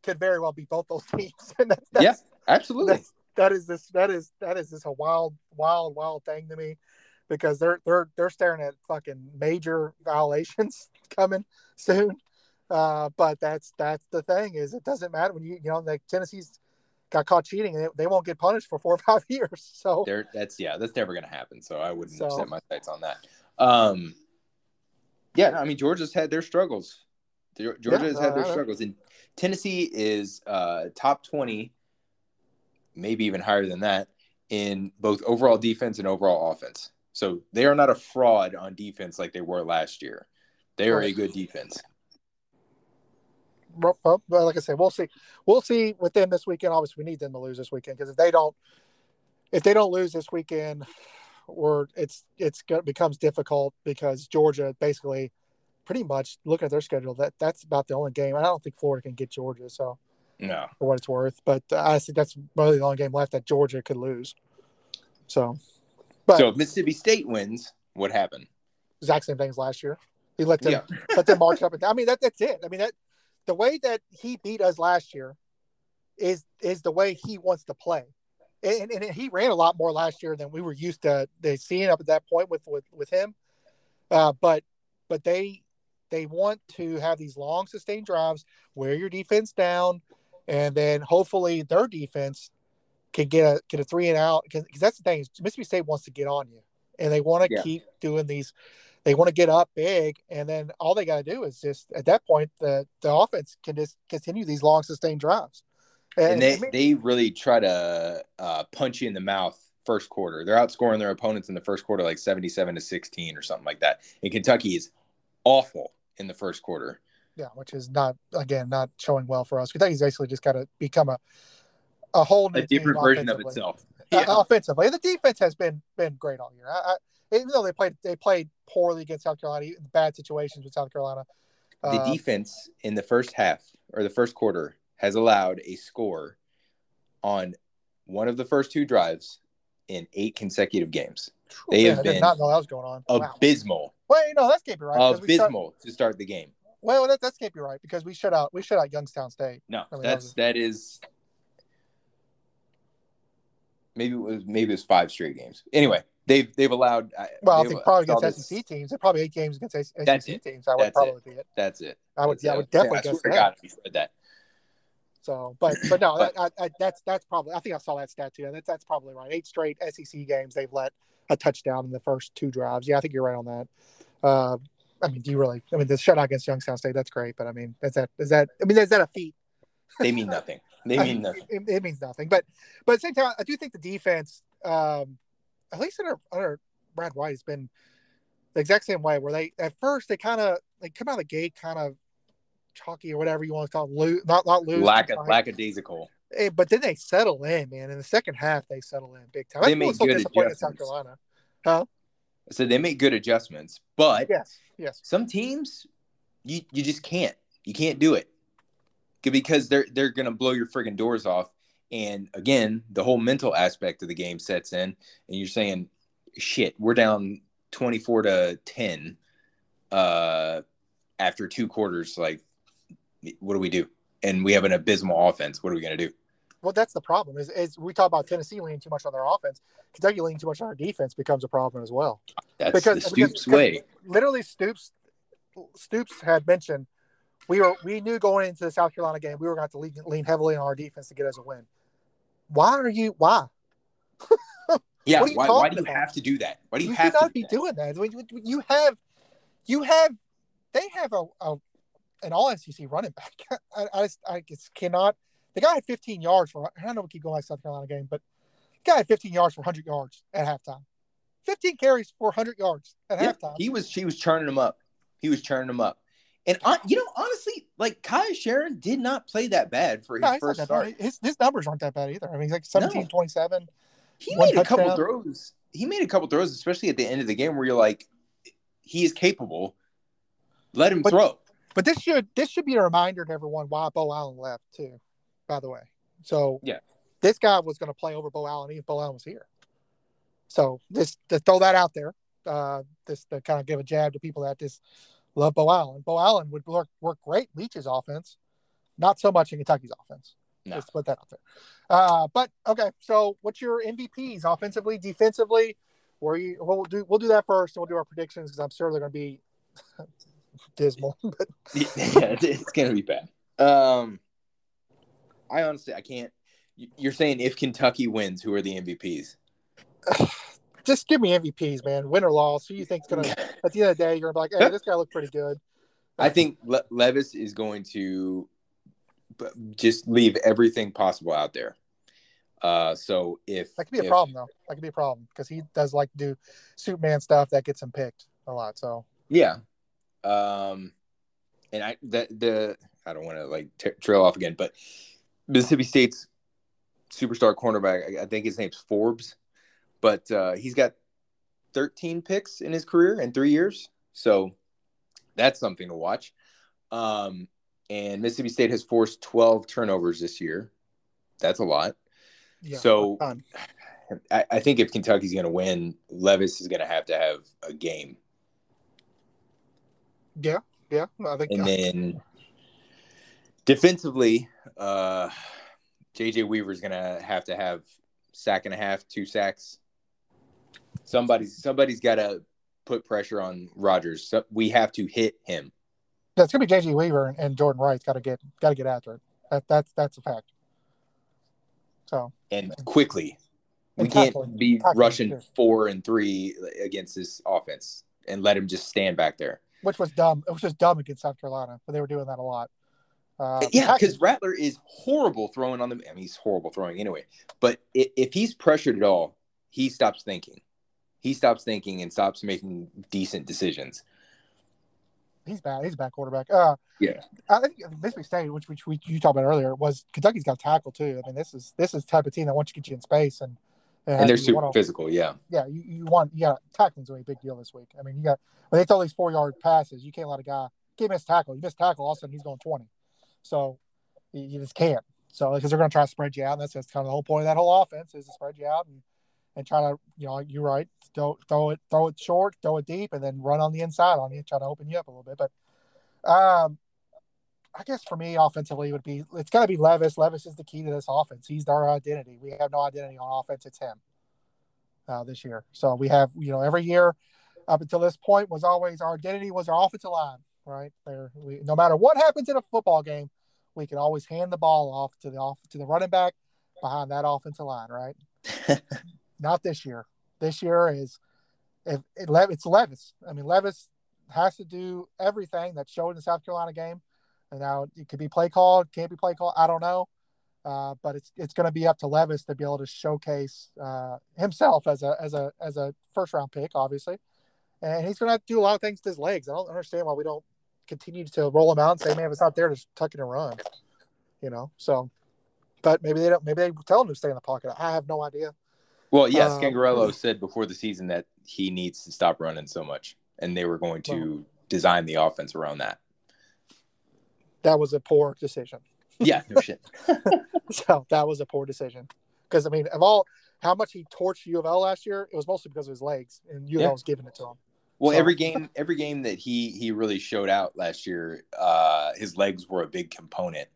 could very well beat both those [LAUGHS] teams. and that's, that's, yeah, absolutely. That's, that is this. That is that is just a wild, wild, wild thing to me, because they're they're they're staring at fucking major violations [LAUGHS] coming soon. Uh, but that's that's the thing is it doesn't matter when you you know like Tennessee's got caught cheating and they, they won't get punished for four or [LAUGHS] five years. So there, that's yeah, that's never going to happen. So I wouldn't so, set my sights on that. Um, yeah, I mean Georgia's had their struggles. Georgia yeah, has had their struggles, and Tennessee is uh, top twenty, maybe even higher than that, in both overall defense and overall offense. So they are not a fraud on defense like they were last year. They are a good defense. Well, like I said, we'll see. We'll see with them this weekend. Obviously, we need them to lose this weekend because if they don't, if they don't lose this weekend, or it's it's becomes difficult because Georgia basically pretty much looking at their schedule, that that's about the only game. I don't think Florida can get Georgia. So no, for what it's worth, but uh, I think that's really the only game left that Georgia could lose. So, but so if Mississippi State wins, what happened? exact same things last year. He let them Yeah. let them march up and down. I mean that that's it. I mean that the way that he beat us last year is is the way he wants to play. And, and he ran a lot more last year than we were used to, seeing up at that point with with, with him. Uh, but but they they want to have these long sustained drives, wear your defense down, and then hopefully their defense can get a get a three and out because that's the thing is Mississippi State wants to get on you and they want to Yeah. keep doing these. They want to get up big, and then all they got to do is just at that point the the offense can just continue these long sustained drives. And they, I mean, they really try to uh, punch you in the mouth first quarter. They're outscoring their opponents in the first quarter like 77 to 16 or something like that. And Kentucky is awful in the first quarter. yeah, which is not again not showing well for us. Kentucky's basically just got to become a a whole new A different version of itself. Uh, Yeah. offensively, the defense has been been great all year. I, I, even though they played they played poorly against South Carolina, bad situations with South Carolina. the Uh, defense in the first half or the first quarter has allowed a score on one of the first two drives in eight consecutive games. They yeah, have been not know that was going on. Wow. Abysmal, Wait, no, that's can't be right. we shut- abysmal to start the game. well, that, that can't be right because we shut out we shut out Youngstown State. No, I mean, that that's was- that is maybe it was maybe it was five straight games. Anyway, they've they've allowed. Well, I think probably against SEC teams. They're probably eight games against SEC That's teams. I would probably be it. That's it. I would, That's yeah, I would definitely I guess that. God, we said that. So, but but no, [LAUGHS] But- I, I, that's that's probably. I think I saw that stat too. That's that's probably right. Eight straight SEC games they've let a touchdown in the first two drives. Yeah, I think you're right on that. Uh, I mean, do you really? I mean, the shutout against Youngstown State that's great, but I mean, is that is that? I mean, is that a feat? They mean nothing. They [LAUGHS] mean mean, nothing. It, it means nothing. But but at the same time, I do think the defense, um, at least under under Brad White, has been the exact same way. Where they at first they kind of they come out of the gate kind of chalky or whatever you want to call it, loo- not not loose, Lack of lackadaisical. Eh, but then they settle in, man. In the second half, they settle in big time. They That's make good in South adjustments. Carolina. So they make good adjustments, but Yes, yes. some teams you you just can't. You can't do it because they're they're gonna blow your friggin' doors off. And again, the whole mental aspect of the game sets in, and you're saying, "Shit, we're down twenty four to ten uh, after two quarters. Like, what do we do?" And we have an abysmal offense. What are we gonna do? Well, that's the problem. Is, is we talk about Tennessee leaning too much on their offense. Kentucky leaning too much on our defense becomes a problem as well. That's Because- the Stoops because- way. literally Stoops Stoops had mentioned we were we knew going into the South Carolina game we were going to have to lean, lean heavily on our defense to get us a win. Why are you why? Yeah. Why, why do you about? have to do that? Why do you, You have should to not be doing that. You- have you have they have a, a an all SEC running back. [LAUGHS] I, I just I just cannot. The guy had 15 yards for. I don't know we keep going like South Carolina game, but the guy had 15 yards for 100 yards at halftime. 15 carries for 100 yards at Yeah, halftime. he was he was churning them up. He was churning them up. And on, you know, honestly, like Kaiya Sheron did not play that bad for his No, first start. His, his numbers aren't that bad either. I mean, he's like 17, No. 27. He made a couple throws. He made a couple throws, especially at the end of the game, where you're like, he is capable. Let him But- throw. But this should this should be a reminder to everyone why Beau Allen left too. By the way, so Yeah. this guy was going to play over Beau Allen even if Beau Allen was here. So just to throw that out there, uh, just to kind of give a jab to people that just love Beau Allen. Beau Allen would work work great Leach's offense, not so much in Kentucky's offense. No. Just put that out there. Uh, but okay, so what's your MVPs offensively, defensively? Where you we'll do we'll do that first, and we'll do our predictions because I'm sure they're going to be [LAUGHS] dismal. [LAUGHS] but [LAUGHS] yeah, it's, it's gonna be bad. Um, I honestly, I can't. You're saying if Kentucky wins, who are the MVPs? [SIGHS] just give me MVPs, man. Win or loss. Who you think's gonna [LAUGHS] at the end of the day, you're gonna be like, hey, this guy looked pretty good. I think Le- Levis is going to just leave everything possible out there. Uh, so if That could be a if- problem though. That could be a problem because he does like to do Superman stuff that gets him picked a lot. So Yeah. Um, and I that the I don't want to like t- trail off again, but Mississippi State's superstar cornerback, I, I think his name's Forbes, but uh, he's got 13 picks in his career in three years, so that's something to watch. Um, and Mississippi State has forced 12 turnovers this year. That's a lot. yeah, So- I, I think if Kentucky's going to win, Levis is going to have to have a game. Yeah, yeah. I think. And then defensively, uh, JJ Weaver's going to have to have sack and a half, two sacks. Somebody's somebody's got to put pressure on Rogers. So we have to hit him. That's gonna be JJ Weaver and, and Jordan Wright's got to get got to get after it. That that's that's a fact. So and quickly, And we can't be tackling, rushing too. four and three against this offense and let him just stand back there. which was dumb. It was just dumb against South Carolina, but they were doing that a lot. Uh, yeah, because Rattler is horrible throwing on the. I mean, he's horrible throwing anyway. But if, if he's pressured at all, he stops thinking. He stops thinking and stops making decent decisions. he's bad. He's a bad quarterback. Uh, Yeah. I think Mississippi State, which which we, you talked about earlier, was Kentucky's got tackle too. I mean, this is this is the type of team that wants to get you in space and And they're super wanna- physical. Yeah. Yeah, you, you want you got tackling's really a big deal this week. I mean, you got when they throw these four yard passes, you can't let a guy can't miss tackle. You miss tackle, all of a sudden he's going twenty. So you, you just can't. So because they're going to try to spread you out, and that's, that's kind of the whole point of that whole offense is to spread you out and and try to you know you're right throw, throw it throw it short, throw it deep, and then run on the inside on you, try to open you up a little bit. But um, I guess for me offensively would be it's got to be Levis. Levis is the key to this offense. He's our identity. We have no identity on offense. It's him uh, this year. So we have, you know, every year up until this point was always our identity was our offensive line, right? There, we, no matter what happens in a football game, we can always hand the ball off to the off to the running back behind that offensive line, right? [LAUGHS] Not this year. This year is if it, it's Levis. I mean, Levis has to do everything that showed in the South Carolina game. And now it could be play called, can't be play called. I don't know. Uh, but it's it's going to be up to Levis to be able to showcase uh, himself as a as a as a first round pick, obviously, and he's going to do a lot of things to his legs. I don't understand why we don't continue to roll him out and say, "Man, if it's not there, just tuck it and run," you know. So, but maybe they don't. Maybe they tell him to stay in the pocket. I have no idea. Well, yes, Um, Scangarello said before the season that he needs to stop running so much, and they were going to design the offense around that. That was a poor decision. Yeah, no [LAUGHS] shit. [LAUGHS] So that was a poor decision because I mean, of all how much he torched U of L last year, it was mostly because of his legs, and U of Yeah. L was giving it to him. Well, So- every game, every game that he he really showed out last year, uh, his legs were a big component.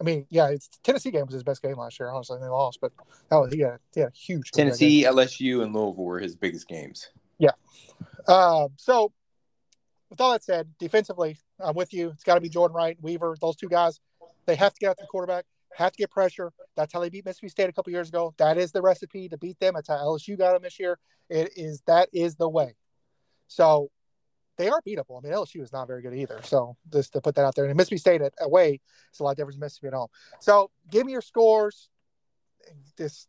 I mean, yeah, it's Tennessee game was his best game last year. Honestly, and they lost, but that was he had, he had a huge game Tennessee, LSU, and Louisville were his biggest games. Yeah. Uh, so, with all that said, defensively, I'm with you. It's got to be Jordan Wright, Weaver, those two guys. They have to get after the quarterback, have to get pressure. That's how they beat Mississippi State a couple years ago. That is the recipe to beat them. That's how LSU got them this year. It is that is the way. So they are beatable. I mean, LSU is not very good either. So just to put that out there, and Mississippi State at away is a lot different than Mississippi at home. So give me your scores. Just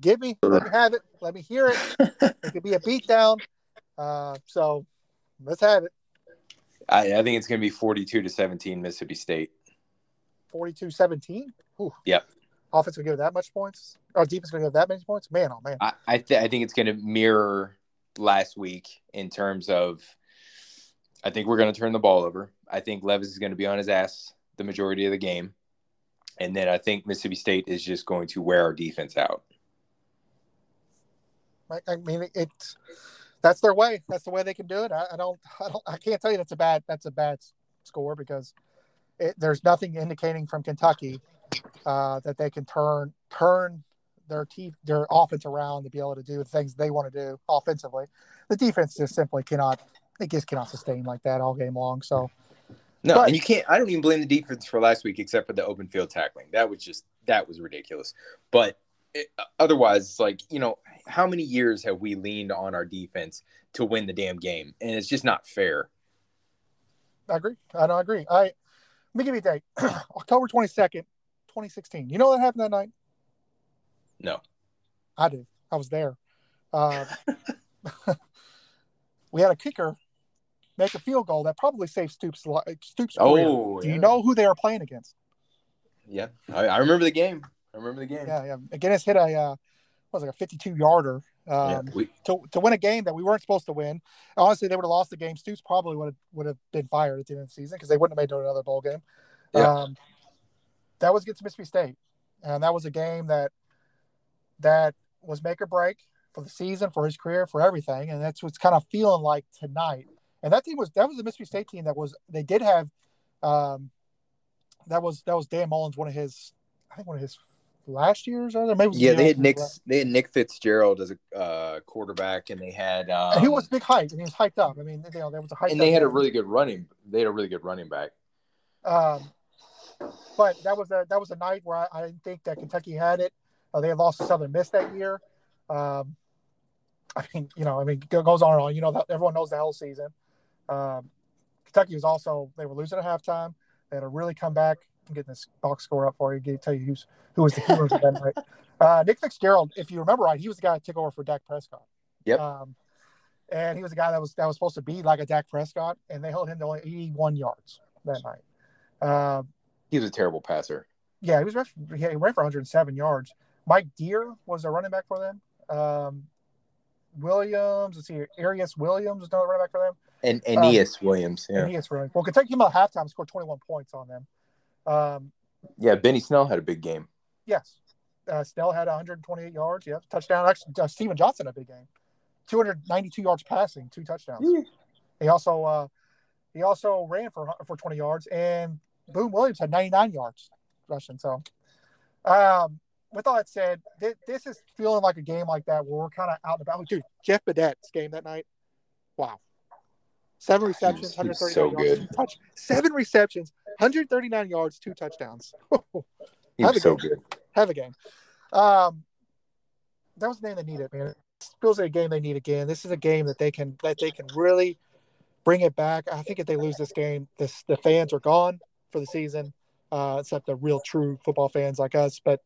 give me, let me have it. Let me hear it. It could be a beatdown. Uh, so let's have it. I, I think it's going to be forty-two to seventeen, Mississippi State. 42 17. Yep. Offense will give that much points. Or defense going to give that many points. Man, oh man. I I, th- I think it's going to mirror last week in terms of. I think we're going to turn the ball over. I think Levis is going to be on his ass the majority of the game, and then I think Mississippi State is just going to wear our defense out. I, mean, it's that's their way. That's the way they can do it. I, I don't, I don't, I can't tell you that's a bad, that's a bad score because it, there's nothing indicating from Kentucky uh, that they can turn turn their teeth, their offense around to be able to do the things they want to do offensively. The defense just simply cannot, it just cannot sustain like that all game long. So No, But- and you can't. I don't even blame the defense for last week, except for the open field tackling. That was just that was ridiculous. But it, otherwise, it's like you know, how many years have we leaned on our defense to win the damn game, and it's just not fair. I agree. I don't agree. I let me give you a date. [CLEARS THROAT] October twenty second, twenty sixteen. You know what happened that night? No. I do. I was there. Uh, [LAUGHS] [LAUGHS] we had a kicker make a field goal that probably saved Stoops' Stoops' career. Oh, do yeah. you know who they are playing against? Yeah, I, I remember the game. I remember the game. Yeah, yeah. MacGinnis hit a uh, was like a fifty-two yarder Yeah, um, we, to to win a game that we weren't supposed to win. Honestly, they would have lost the game. Stoops probably would have would have been fired at the end of the season because they wouldn't have made it another bowl game. Yeah. Um, that was against Mississippi State, and that was a game that that was make or break for the season, for his career, for everything, and that's what's kind of feeling like tonight. And that team was that was the Mississippi State team that was they did have um, that was that was Dan Mullins one of his I think one of his last years or maybe yeah they had Nick they had Nick Fitzgerald as a uh, quarterback and they had um, and he was big hype and he was hyped up. I mean you know there was a hype and they had a really good running they had a really good running back. Um but that was a that was a night where I, I didn't think that Kentucky had it. Uh, they had lost to Southern Miss that year. Um I mean you know I mean it goes on and on. You know everyone knows the whole season um Kentucky was also they were losing at halftime they had to really come back I'm getting this box score up for you. to tell you who's who was the of that night. Uh, Nick Fitzgerald, if you remember right, he was the guy that took over for Dak Prescott. Yep. Um, and he was a guy that was that was supposed to be like a Dak Prescott, and they held him to only 81 yards that night. Uh, he was a terrible passer. Yeah, he was he ran for 107 yards. Mike Dear was a running back for them. Um, Williams, let's see, Aeris Williams was another running back for them. And Aeneas um, Williams, yeah. Aeneas Williams. Well, Kentucky came out halftime, scored 21 points on them. Um, yeah, Benny Snell had a big game. Yes, uh, Snell had 128 yards. Yeah, touchdown. Actually, uh, Stephen Johnson had a big game. 292 yards passing, two touchdowns. Mm. He also uh, he also ran for for 20 yards, and Boom Williams had 99 yards rushing. So, um, with all that said, th- this is feeling like a game like that where we're kind of out and about. Dude, Jeff Badet's game that night. Wow. Seven receptions, 139 so yards, good. touch. Seven receptions, 139 yards, two touchdowns. [LAUGHS] He's so game. good. Have a game. Um, that was the name they needed, man. It feels like a game they need again. This is a game that they can that they can really bring it back. I think if they lose this game, this the fans are gone for the season, uh, except the real true football fans like us. But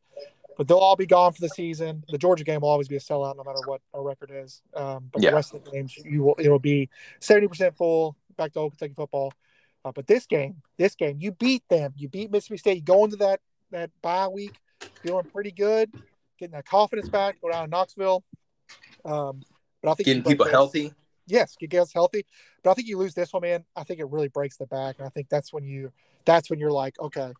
but they'll all be gone for the season. The Georgia game will always be a sellout, no matter what our record is. Um, but yeah. the rest of the games, you will it will be seventy percent full. Back to old Kentucky football. Uh, but this game, this game, you beat them. You beat Mississippi State. You go into that that bye week feeling pretty good, getting that confidence back. Go down to Knoxville. Um, but I think getting people this. healthy. Yes, get guys healthy. But I think you lose this one, man. I think it really breaks the back, and I think that's when you that's when you're like, okay,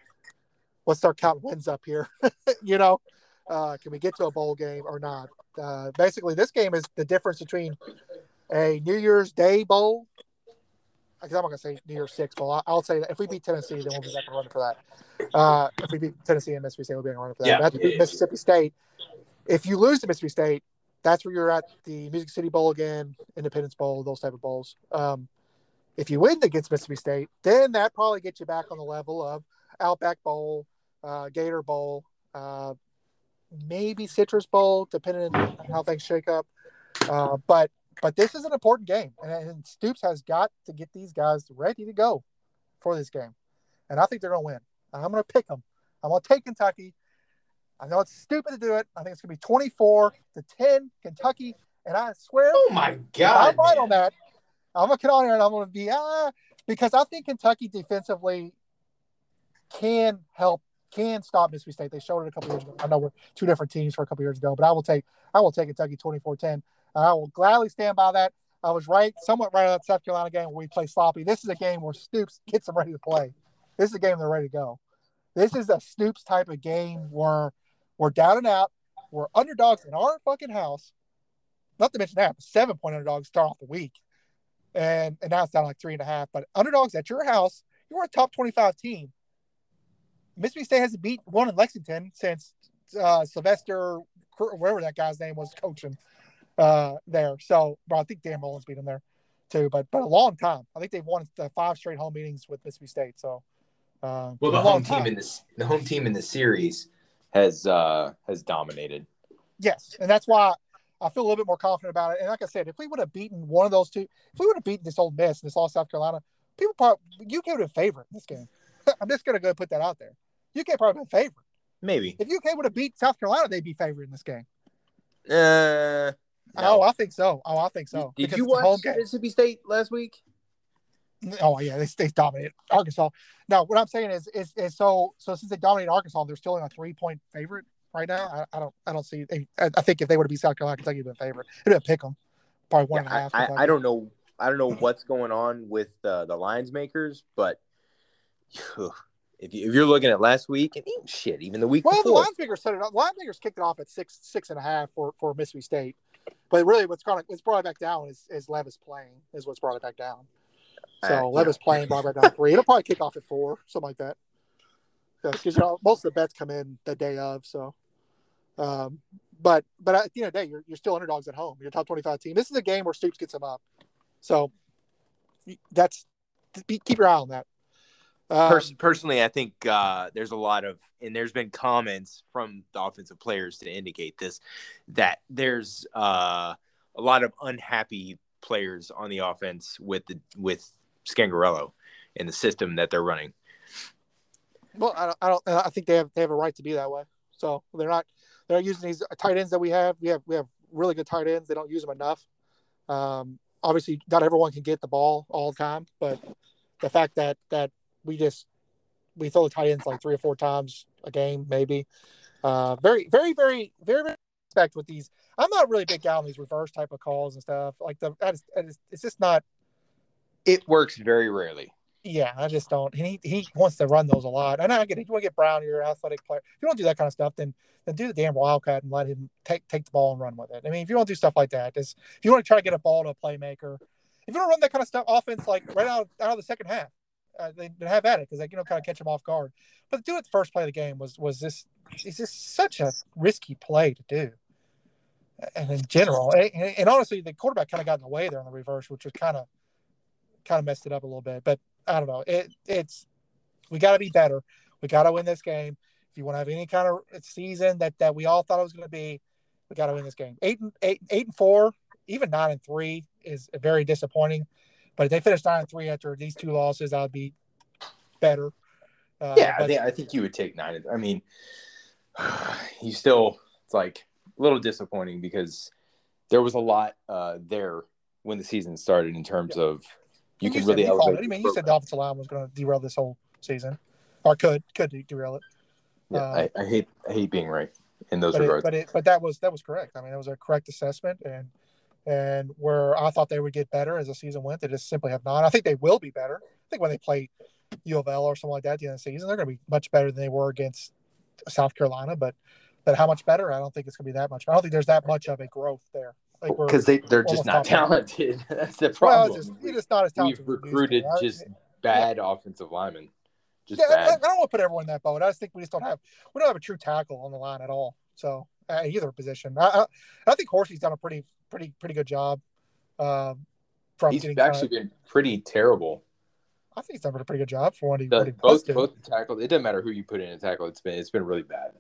let's start counting wins up here. [LAUGHS] you know, uh, can we get to a bowl game or not? Uh, basically, this game is the difference between a New Year's Day bowl. Because I'm not gonna say New Year's Six bowl. I'll, I'll say that if we beat Tennessee, then we'll be back and running for that. Uh, if we beat Tennessee and Mississippi State, we'll be running for that. Yeah. But to beat Mississippi State. If you lose to Mississippi State, that's where you're at the Music City Bowl again, Independence Bowl, those type of bowls. Um, if you win against Mississippi State, then that probably gets you back on the level of Outback Bowl, uh, Gator Bowl, uh, maybe Citrus Bowl, depending on how things shake up. Uh, but but this is an important game, and, and, Stoops has got to get these guys ready to go for this game, and I think they're going to win. I'm going to pick them. I'm going to take Kentucky. I know it's stupid to do it. I think it's going to be 24 to 10 Kentucky, and I swear, oh my god, I'm right on that. I'm going to get on here and I'm going to be ah because I think Kentucky defensively can help can stop Mississippi State. They showed it a couple years ago. I know we're two different teams for a couple years ago, but I will take I will take Kentucky 24-10. I will gladly stand by that. I was right, somewhat right on that South Carolina game where we play sloppy. This is a game where Stoops gets them ready to play. This is a game they're ready to go. This is a Stoops type of game where we're down and out. We're underdogs in our fucking house. Not to mention that, seven point underdogs start off the week. And and now it's down like three and a half. But underdogs at your house, you're a top 25 team. Mississippi State hasn't beat one in Lexington since uh, Sylvester, whatever that guy's name was, coaching uh, there. So, but I think Dan Mullins beat him there too. But but a long time. I think they've won the five straight home meetings with Mississippi State. So, uh, well, the home team in this the home team in the series has uh, has dominated. Yes, and that's why I feel a little bit more confident about it. And like I said, if we would have beaten one of those two, if we would have beaten this Ole Miss, this all South Carolina, people probably you would have a favorite in this game. [LAUGHS] I'm just gonna go put that out there. UK probably been favorite. Maybe. If UK would have beat South Carolina, they'd be favored in this game. Uh, no. Oh, I think so. Oh, I think so. Did you watch Mississippi State last week? Oh yeah, they they dominated Arkansas. No, what I'm saying is, is, is so so since they dominated Arkansas, they're still in a three point favorite right now. I, I don't I don't see. I, I, think if they would have beat South Carolina, Kentucky would have been favorite. It'd have pick them probably one yeah, and a half. I, I, don't know. I don't know what's going on with uh, the lines makers, but [SIGHS] If, you, if you're looking at last week and even, shit, even the week well, before, the Lions makers set it up. Lions kicked it off at six six and a half for for Mississippi State, but really what's going what's brought it back down is is Levis playing is what's brought it back down. So Uh, Levis playing brought it back down three. It'll probably kick off at four, something like that. Because you know most of the bets come in the day of. So, um, but but at the end of the day, you're you're still underdogs at home. You're a top twenty five team. This is a game where Stoops gets them up. So that's keep your eye on that. Um, Pers- personally, I think uh, there's a lot of, and there's been comments from the offensive players to indicate this, that there's uh, a lot of unhappy players on the offense with the with Scangarello and the system that they're running. Well, I don't, I don't. I think they have they have a right to be that way. So they're not they're not using these tight ends that we have. We have we have really good tight ends. They don't use them enough. Um, obviously, not everyone can get the ball all the time, but the fact that that we just we throw the tight ends like three or four times a game, maybe. Uh, very, very, very, very, very respect with these. I'm not really a big guy on these reverse type of calls and stuff. Like the that is, that is it's just not. It works very rarely. Yeah, I just don't. He he wants to run those a lot, and I get it. You want to get Brown, you're an athletic player. If you don't do that kind of stuff, then then do the damn wildcat and let him take take the ball and run with it. I mean, if you don't do stuff like that, just if you want to try to get a ball to a playmaker, if you don't run that kind of stuff, offense like right out out of the second half, uh, they, have at it because they you know kind of catch them off guard. But to do it the first play of the game was was this is just such a risky play to do. And in general, and, and honestly, the quarterback kind of got in the way there on the reverse, which was kind of kind of messed it up a little bit. But I don't know. It it's we got to be better. We got to win this game. If you want to have any kind of season that that we all thought it was going to be, we got to win this game. Eight and eight, eight and four, even nine and three is very disappointing. But if they finished nine and three after these two losses, I'd be better. Uh, yeah, but, I think I think you would take nine. I mean, [SIGHS] you still it's like a little disappointing because there was a lot uh, there when the season started in terms yeah. of you, you could really elevate. I mean, you said the offensive line was going to derail this whole season, or could could derail it. Yeah, um, I, I, hate I hate being right in those but regards. It, but it, but that was that was correct. I mean, it was a correct assessment, and and where I thought they would get better as the season went, they just simply have not. I think they will be better. I think when they play U of L or something like that at the end of the season, they're going to be much better than they were against South Carolina. But but how much better? I don't think it's going to be that much. I don't think there's that much of a growth there because they they're just not talented. [LAUGHS] That's the problem. Well, just, you're just not as talented. We've recruited to, right? just bad yeah. offensive linemen. Just yeah, bad. I, I, don't want to put everyone in that boat. I just think we just don't have we don't have a true tackle on the line at all. So uh, either position, I, I, I think Horsey's done a pretty pretty pretty good job. Um, from he's actually been pretty terrible. I think he's done a pretty good job for what he, the, what he both both tackle. It doesn't matter who you put in a tackle. It's been it's been really bad.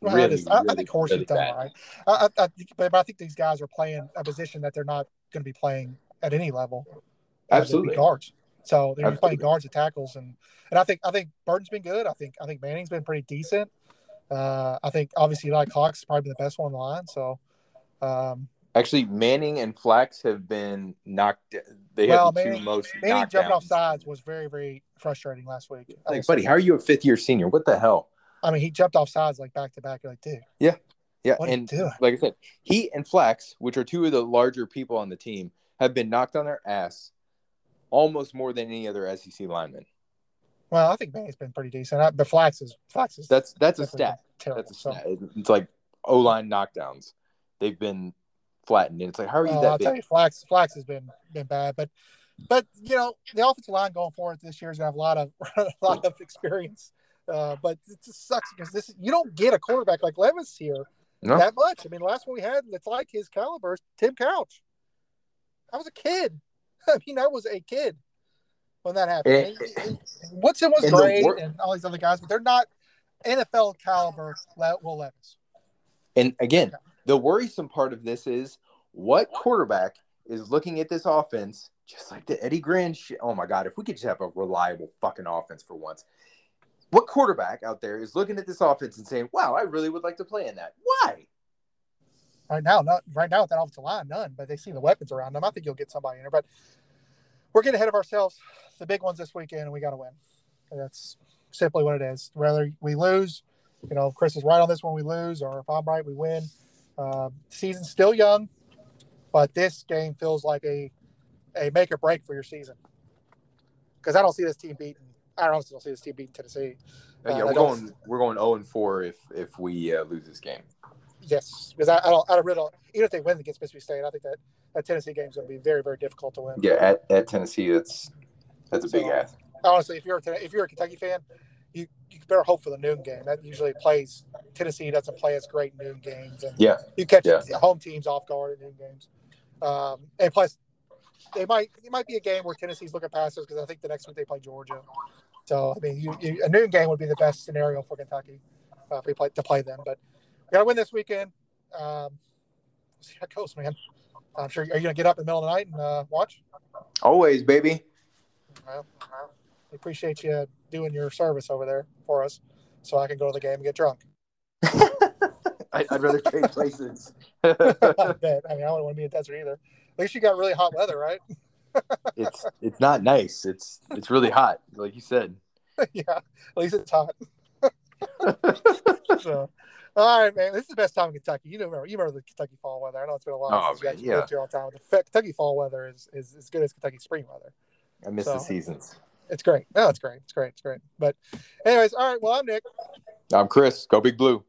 Well, really, I, really, I, think Horsey's really done all right. I, I, think, but I think these guys are playing a position that they're not going to be playing at any level. Absolutely, guards. So they're playing guards and tackles, and and I think I think Burton's been good. I think I think Manning's been pretty decent. Uh, I think obviously Eli Cox is probably the best one on the line. So, um, actually, Manning and Flax have been knocked. They well, have the Manning, two most. Manning jumping off sides was very very frustrating last week. Like, buddy, how are you a fifth year senior? What the hell? I mean, he jumped off sides like back to back. You're like, dude. Yeah. Yeah. and like I said, he and Flax, which are two of the larger people on the team, have been knocked on their ass almost more than any other SEC lineman. Well, I think Manning's been pretty decent. But Flax is Flax is that's that's a stat. Terrible, that's a stat. So. It's like O line knockdowns. They've been flattened, and it's like, how are you well, that I'll big? tell you, Flax Flax has been been bad, but but you know the offensive line going forward this year is gonna have a lot of [LAUGHS] a lot of experience. Uh, but it just sucks because this you don't get a quarterback like Levis here no. that much. I mean, the last one we had that's like his caliber Tim Couch. I was a kid. [LAUGHS] I mean, I was a kid when that happened. It, it, Woodson was great wor- and all these other guys, but they're not NFL caliber Will Levis. And again, okay. The worrisome part of this is what quarterback is looking at this offense just like the Eddie Gran shit. Oh my God, if we could just have a reliable fucking offense for once. What quarterback out there is looking at this offense and saying, "Wow, I really would like to play in that"? Why? Right now, not right now with that offensive line, none. But they see the weapons around them. I think you'll get somebody in there. But we're getting ahead of ourselves. The big ones this weekend, and we got to win. That's simply what it is. Whether we lose, you know, Chris is right on this one. We lose, or if I'm right, we win. Uh, season's still young, but this game feels like a a make or break for your season because I don't see this team beating I honestly don't see this team beating Tennessee. Uh, yeah, Uh, we're going we're going zero and four if if we uh, lose this game. Yes, because I, I don't. I don't really. Don't, even if they win against Mississippi State, I think that that Tennessee game is going to be very, very difficult to win. Yeah, at, at Tennessee, that's that's a big So- ask. Honestly, if you're a, if you're a Kentucky fan, you you better hope for the noon game. That usually plays. Tennessee doesn't play as great noon games, and Yeah, you catch Yeah. home teams off guard in noon games. Um, and plus, they might it might be a game where Tennessee's looking past us because I think the next week they play Georgia. So I mean, you, you, a noon game would be the best scenario for Kentucky uh, if we play to play them. But we got to win this weekend. Um, see how it goes, man. I'm sure. Are you gonna get up in the middle of the night and uh, watch? always, baby. Well, we appreciate you doing your service over there for us, so I can go to the game and get drunk. [LAUGHS] I, I'd rather trade places. [LAUGHS] I bet. I mean, I don't want to be in desert either. At least you got really hot weather, right? [LAUGHS] it's it's not nice. It's it's really hot, like you said. yeah. At least it's hot. so, all right, man. This is the best time in Kentucky. You know, remember, you remember the Kentucky fall weather. I know it's been a while Oh, since you man, guys yeah. lived here all the time. The Kentucky fall weather is, is as good as Kentucky spring weather. I miss So- the seasons. It's great. No, it's great. It's great. It's great. But, anyways, all right. Well, I'm Nick. I'm Chris. Go Big Blue.